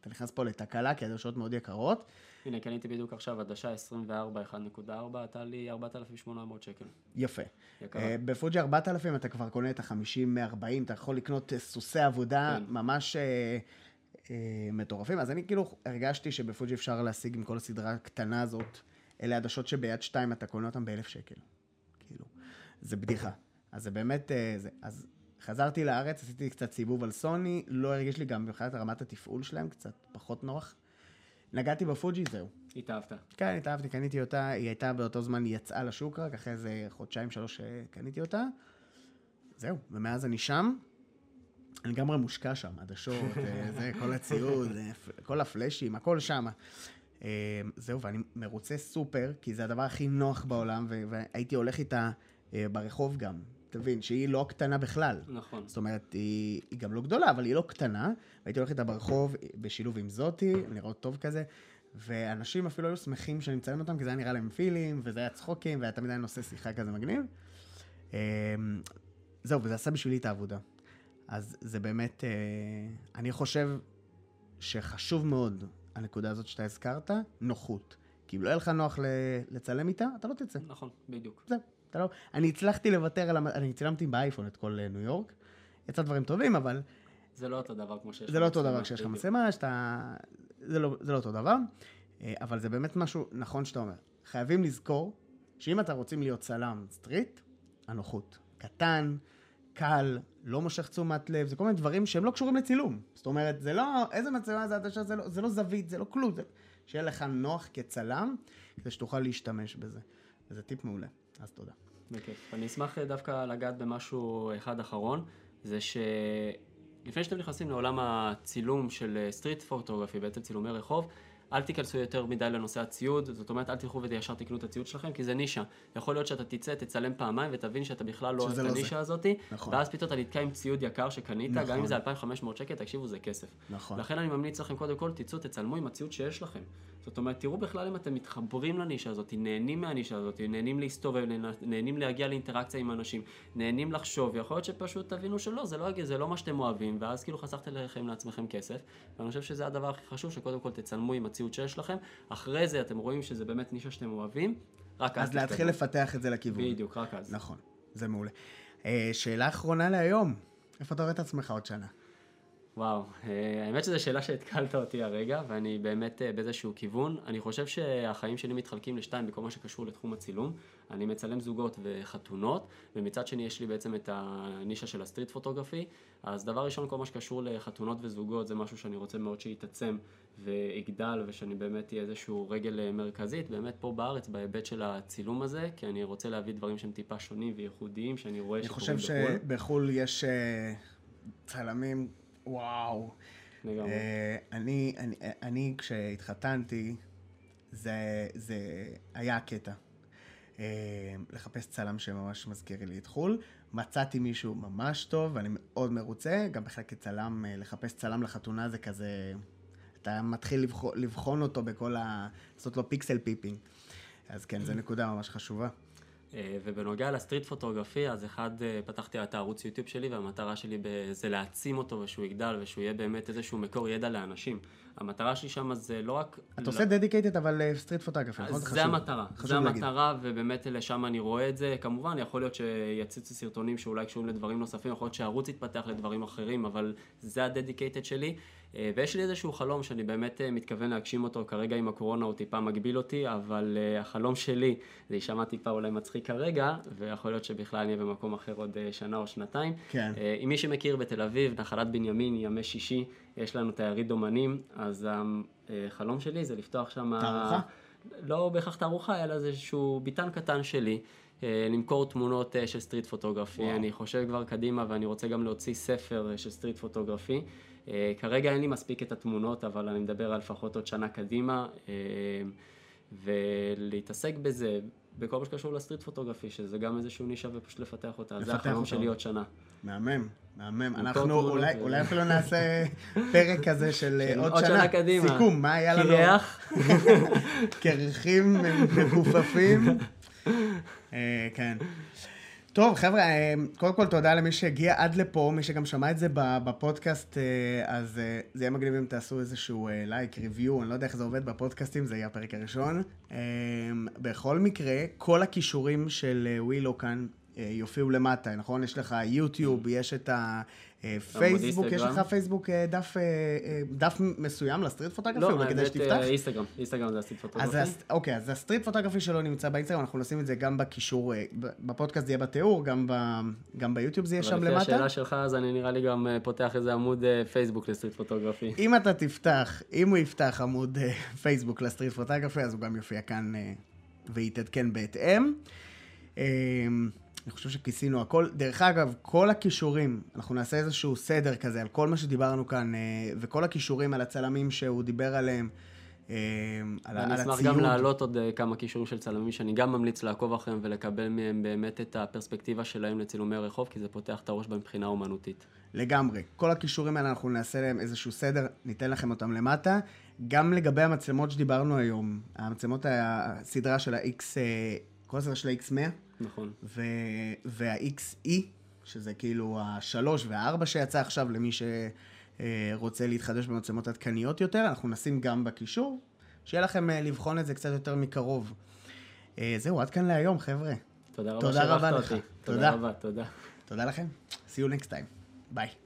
אתה נכנס פה לתקלה, כי הדשות מאוד יקרות. הנה, קניתי בדיוק עכשיו עדשה 24 1.4, עלתה לי 4,800 שקל. יפה. יקרה. אה, בפוג'י 4000 אתה כבר קונה את ה-50-140, אתה יכול לקנות סוסי עבודה כן. ממש אה, מטורפים. אז אני כאילו הרגשתי שבפוג'י אפשר להשיג עם כל הסדרה הקטנה הזאת, אלה עדשות שביד שתיים אתה קונה אותן באלף שקל. כאילו, זה בדיחה. אז זה באמת, אה, זה. אז חזרתי לארץ, עשיתי קצת סיבוב על סוני, לא הרגיש לי גם מבחינת רמת התפעול שלהם, קצת פחות נוח. נגעתי בפוג'י, זהו. התאהבת. כן, התאהבתי, קניתי אותה, היא הייתה באותו זמן, היא יצאה לשוק רק, אחרי איזה חודשיים, שלוש אה, קניתי אותה. זהו, ומאז אני שם. אני לגמרי מושקע שם, עדשות, אה, זה, כל הציוד, אה, כל הפלאשים, הכל שם. אה, זהו, ואני מרוצה סופר, כי זה הדבר הכי נוח בעולם, והייתי הולך איתה ברחוב גם. תבין, שהיא לא קטנה בכלל. נכון. זאת אומרת, היא, היא גם לא גדולה, אבל היא לא קטנה. והייתי הולך איתה ברחוב בשילוב עם זאתי, נראות טוב כזה. ואנשים אפילו היו שמחים שאני מצלם אותם, כי זה היה נראה להם פילים, וזה היה צחוקים, והיה תמיד היה נושא שיחה כזה מגניב. זהו, וזה עשה בשבילי את העבודה. אז זה באמת, אה, אני חושב שחשוב מאוד, הנקודה הזאת שאתה הזכרת, נוחות. כי אם לא יהיה לך נוח לצלם איתה, אתה לא תצא. נכון, בדיוק. זהו, אתה לא... אני הצלחתי לוותר על... המ- אני צילמתי באייפון את כל אה, ניו יורק. יצא דברים טובים, אבל זה לא אותו דבר כמו שיש זה לא לך אותו דבר כשיש לך. מצלמה, שאתה... זה לא, זה לא אותו דבר. אה, אבל זה באמת משהו נכון שאתה אומר. חייבים לזכור שאם אתה רוצים להיות צלם סטריט, הנוחות. קטן, קל, לא מושך תשומת לב, זה כל מיני דברים שהם לא קשורים לצילום. זאת אומרת, זה לא... איזה מצלמה זה עדשה, זה לא, זה לא זווית, זה לא כלום. זה... שיהיה לך נוח כצלם, כדי שתוכל להשתמש בזה. וזה טיפ מעולה. אז תודה. בכיף. אני אשמח אה, דווקא לגעת במשהו אחד אחרון, זה שלפני שאתם נכנסים לעולם הצילום של street photography, בעצם צילומי רחוב, אל תיכנסו יותר מדי לנושא הציוד, זאת אומרת אל תלכו וישר תקנו את הציוד שלכם, כי זה נישה. יכול להיות שאתה תצא, תצלם פעמיים ותבין שאתה בכלל לא אוהב את לא. הנישה הזאת, נכון. ואז פתאום אתה נתקע עם ציוד יקר שקנית, גם נכון. אם זה 2,500 שקל, תקשיבו, זה כסף. נכון. לכן אני ממליץ לכם קודם כל, תצאו, תצלמו עם הציוד שיש לכם. זאת אומרת, תראו בכלל אם אתם מתחברים לנישה הזאת, נהנים מהנישה הזאת, נהנים להסתובב, נהנים להגיע לאינטראקציה עם אנשים, נהנים לחשוב, יכול להיות שפשוט תבינו שלא, זה לא, זה לא מה שאתם אוהבים, ואז כאילו חסכתם לכם לעצמכם כסף. ואני חושב שזה הדבר הכי חשוב, שקודם כל תצלמו עם הציוד שיש לכם, אחרי זה אתם רואים שזה באמת נישה שאתם אוהבים, רק אז אז להתחיל. לפתח את זה לכיוון. בדיוק, רק אז. נכון, זה מעולה. אה, שאלה אחרונה להיום, איפה אתה רואה את עצמך עוד שנה? וואו, אה, האמת שזו שאלה שהתקלת אותי הרגע, ואני באמת אה, באיזשהו כיוון. אני חושב שהחיים שלי מתחלקים לשתיים בכל מה שקשור לתחום הצילום. אני מצלם זוגות וחתונות, ומצד שני יש לי בעצם את הנישה של הסטריט פוטוגרפי. אז דבר ראשון, כל מה שקשור לחתונות וזוגות זה משהו שאני רוצה מאוד שיתעצם ויגדל, ושאני באמת אהיה איזשהו רגל אה, מרכזית, באמת פה בארץ, בהיבט של הצילום הזה, כי אני רוצה להביא דברים שהם טיפה שונים וייחודיים, שאני רואה אני שקורים חושב בחו"ל. שבחו"ל יש צלמים, וואו. לגמרי. אה, אני, אני, אני כשהתחתנתי, זה, זה היה הקטע. אה, לחפש צלם שממש מזכיר לי את חו"ל. מצאתי מישהו ממש טוב, ואני מאוד מרוצה. גם בכלל כצלם, אה, לחפש צלם לחתונה זה כזה... אתה מתחיל לבחון, לבחון אותו בכל ה... לעשות לו pixel peeping. אז כן, זו נקודה ממש חשובה. אה, ובנוגע ל street photography, אז אחד, אה, פתחתי את הערוץ יוטיוב שלי, והמטרה שלי זה להעצים אותו ושהוא יגדל ושהוא יהיה באמת איזשהו מקור ידע לאנשים. המטרה שלי שם זה לא רק... אתה עושה dedicated על street photography, נכון? חשוב. זה המטרה, חשוב זה להגיד. המטרה, ובאמת לשם אני רואה את זה. כמובן, יכול להיות שיציצו סרטונים שאולי קשורים לדברים נוספים, יכול להיות שהערוץ יתפתח לדברים אחרים, אבל זה ה dedicated שלי. אה, ויש לי איזשהו חלום שאני באמת אה, מתכוון להגשים אותו, כרגע עם הקורונה הוא טיפה מגביל אותי, אבל אה, החלום שלי, זה יישמע טיפה אולי מצחיק כרגע, ויכול להיות שבכלל נהיה במקום אחר עוד שנה או שנתיים. כן. אם מי שמכיר בתל אביב, נחלת בנימין, ימי שישי, יש לנו את היריד אומנים, אז החלום שלי זה לפתוח שם... תערוכה? לא בהכרח תערוכה, אלא זה איזשהו ביתן קטן שלי. למכור תמונות של street photography, וואו. אני חושב כבר קדימה ואני רוצה גם להוציא ספר של street photography. אה, כרגע אין לי מספיק את התמונות, אבל אני מדבר על לפחות עוד שנה קדימה, אה, ולהתעסק בזה, בכל מה שקשור לסטריט פוטוגרפי, שזה גם איזשהו נישה ופשוט לפתח אותה. זה לפתח החלום אותה. שלי עוד שנה. מהמם, מהמם. אנחנו אולי, ו- אולי אפילו נעשה פרק כזה של אה, של עוד עוד שנה. שנה קדימה. סיכום, מה היה לנו? קירח, קרחים מכופפים. אה, כן. טוב, חבר'ה, אה, קודם כל תודה למי שהגיע עד לפה, מי שגם שמע את זה בפודקאסט, אה, אז אה, זה יהיה מגניב אם תעשו איזשהו לייק, review, אני לא יודע איך זה עובד בפודקאסטים, זה יהיה הפרק הראשון. בכל מקרה, כל הכישורים של ווילו כאן יופיעו למטה, נכון? יש לך יוטיוב, יש את הפייסבוק, יש אינסטגרם. לך פייסבוק אה, דף, אה, אה, דף מסוים ל street photography? לא, אולי האמת, שתפתח? אה, אינסטגרם, אינסטגרם זה ה street אז photography. הס- אוקיי, אז ה street photography שלו נמצא באינסטגרם, אנחנו נשים את זה גם בקישור, אה, בפודקאסט זה יהיה בתיאור, גם, ב, גם ביוטיוב זה יהיה שם אבל לפי למטה. השאלה שלך, אז אני נראה לי גם אה, פותח איזה עמוד אה, פייסבוק לסטריט פוטוגרפי. אם אתה תפתח, אם הוא יפתח עמוד אה, פייסבוק לסטריט פוטוגרפי, אז הוא גם יופיע כאן אה, ויתעדכן בהתאם. אני חושב שכיסינו הכל. דרך אגב, כל הכישורים, אנחנו נעשה איזשהו סדר כזה על כל מה שדיברנו כאן, אה, וכל הכישורים על הצלמים שהוא דיבר עליהם, אה, על, על ואני הציוד. אשמח גם להעלות עוד אה, כמה קישורים של צלמים שאני גם ממליץ לעקוב אחריהם ולקבל מהם באמת את הפרספקטיבה שלהם לצילומי רחוב, כי זה פותח את הראש מבחינה אומנותית. לגמרי. כל הכישורים האלה, אנחנו נעשה להם איזשהו סדר, ניתן לכם אותם למטה. גם לגבי המצלמות שדיברנו היום, המצלמות, הסדרה של ה-X, כל הסדרה של ה-X100 נכון. ו- וה-XE, שזה כאילו השלוש והארבע שיצא עכשיו למי שרוצה להתחדש במצלמות עדכניות יותר, אנחנו נשים גם בקישור, שיהיה לכם אה, לבחון את זה קצת יותר מקרוב. אה, זהו, עד כאן להיום, חבר'ה. תודה רבה לך. אותי. תודה. תודה רבה, תודה. תודה לכם. See you next time. ביי.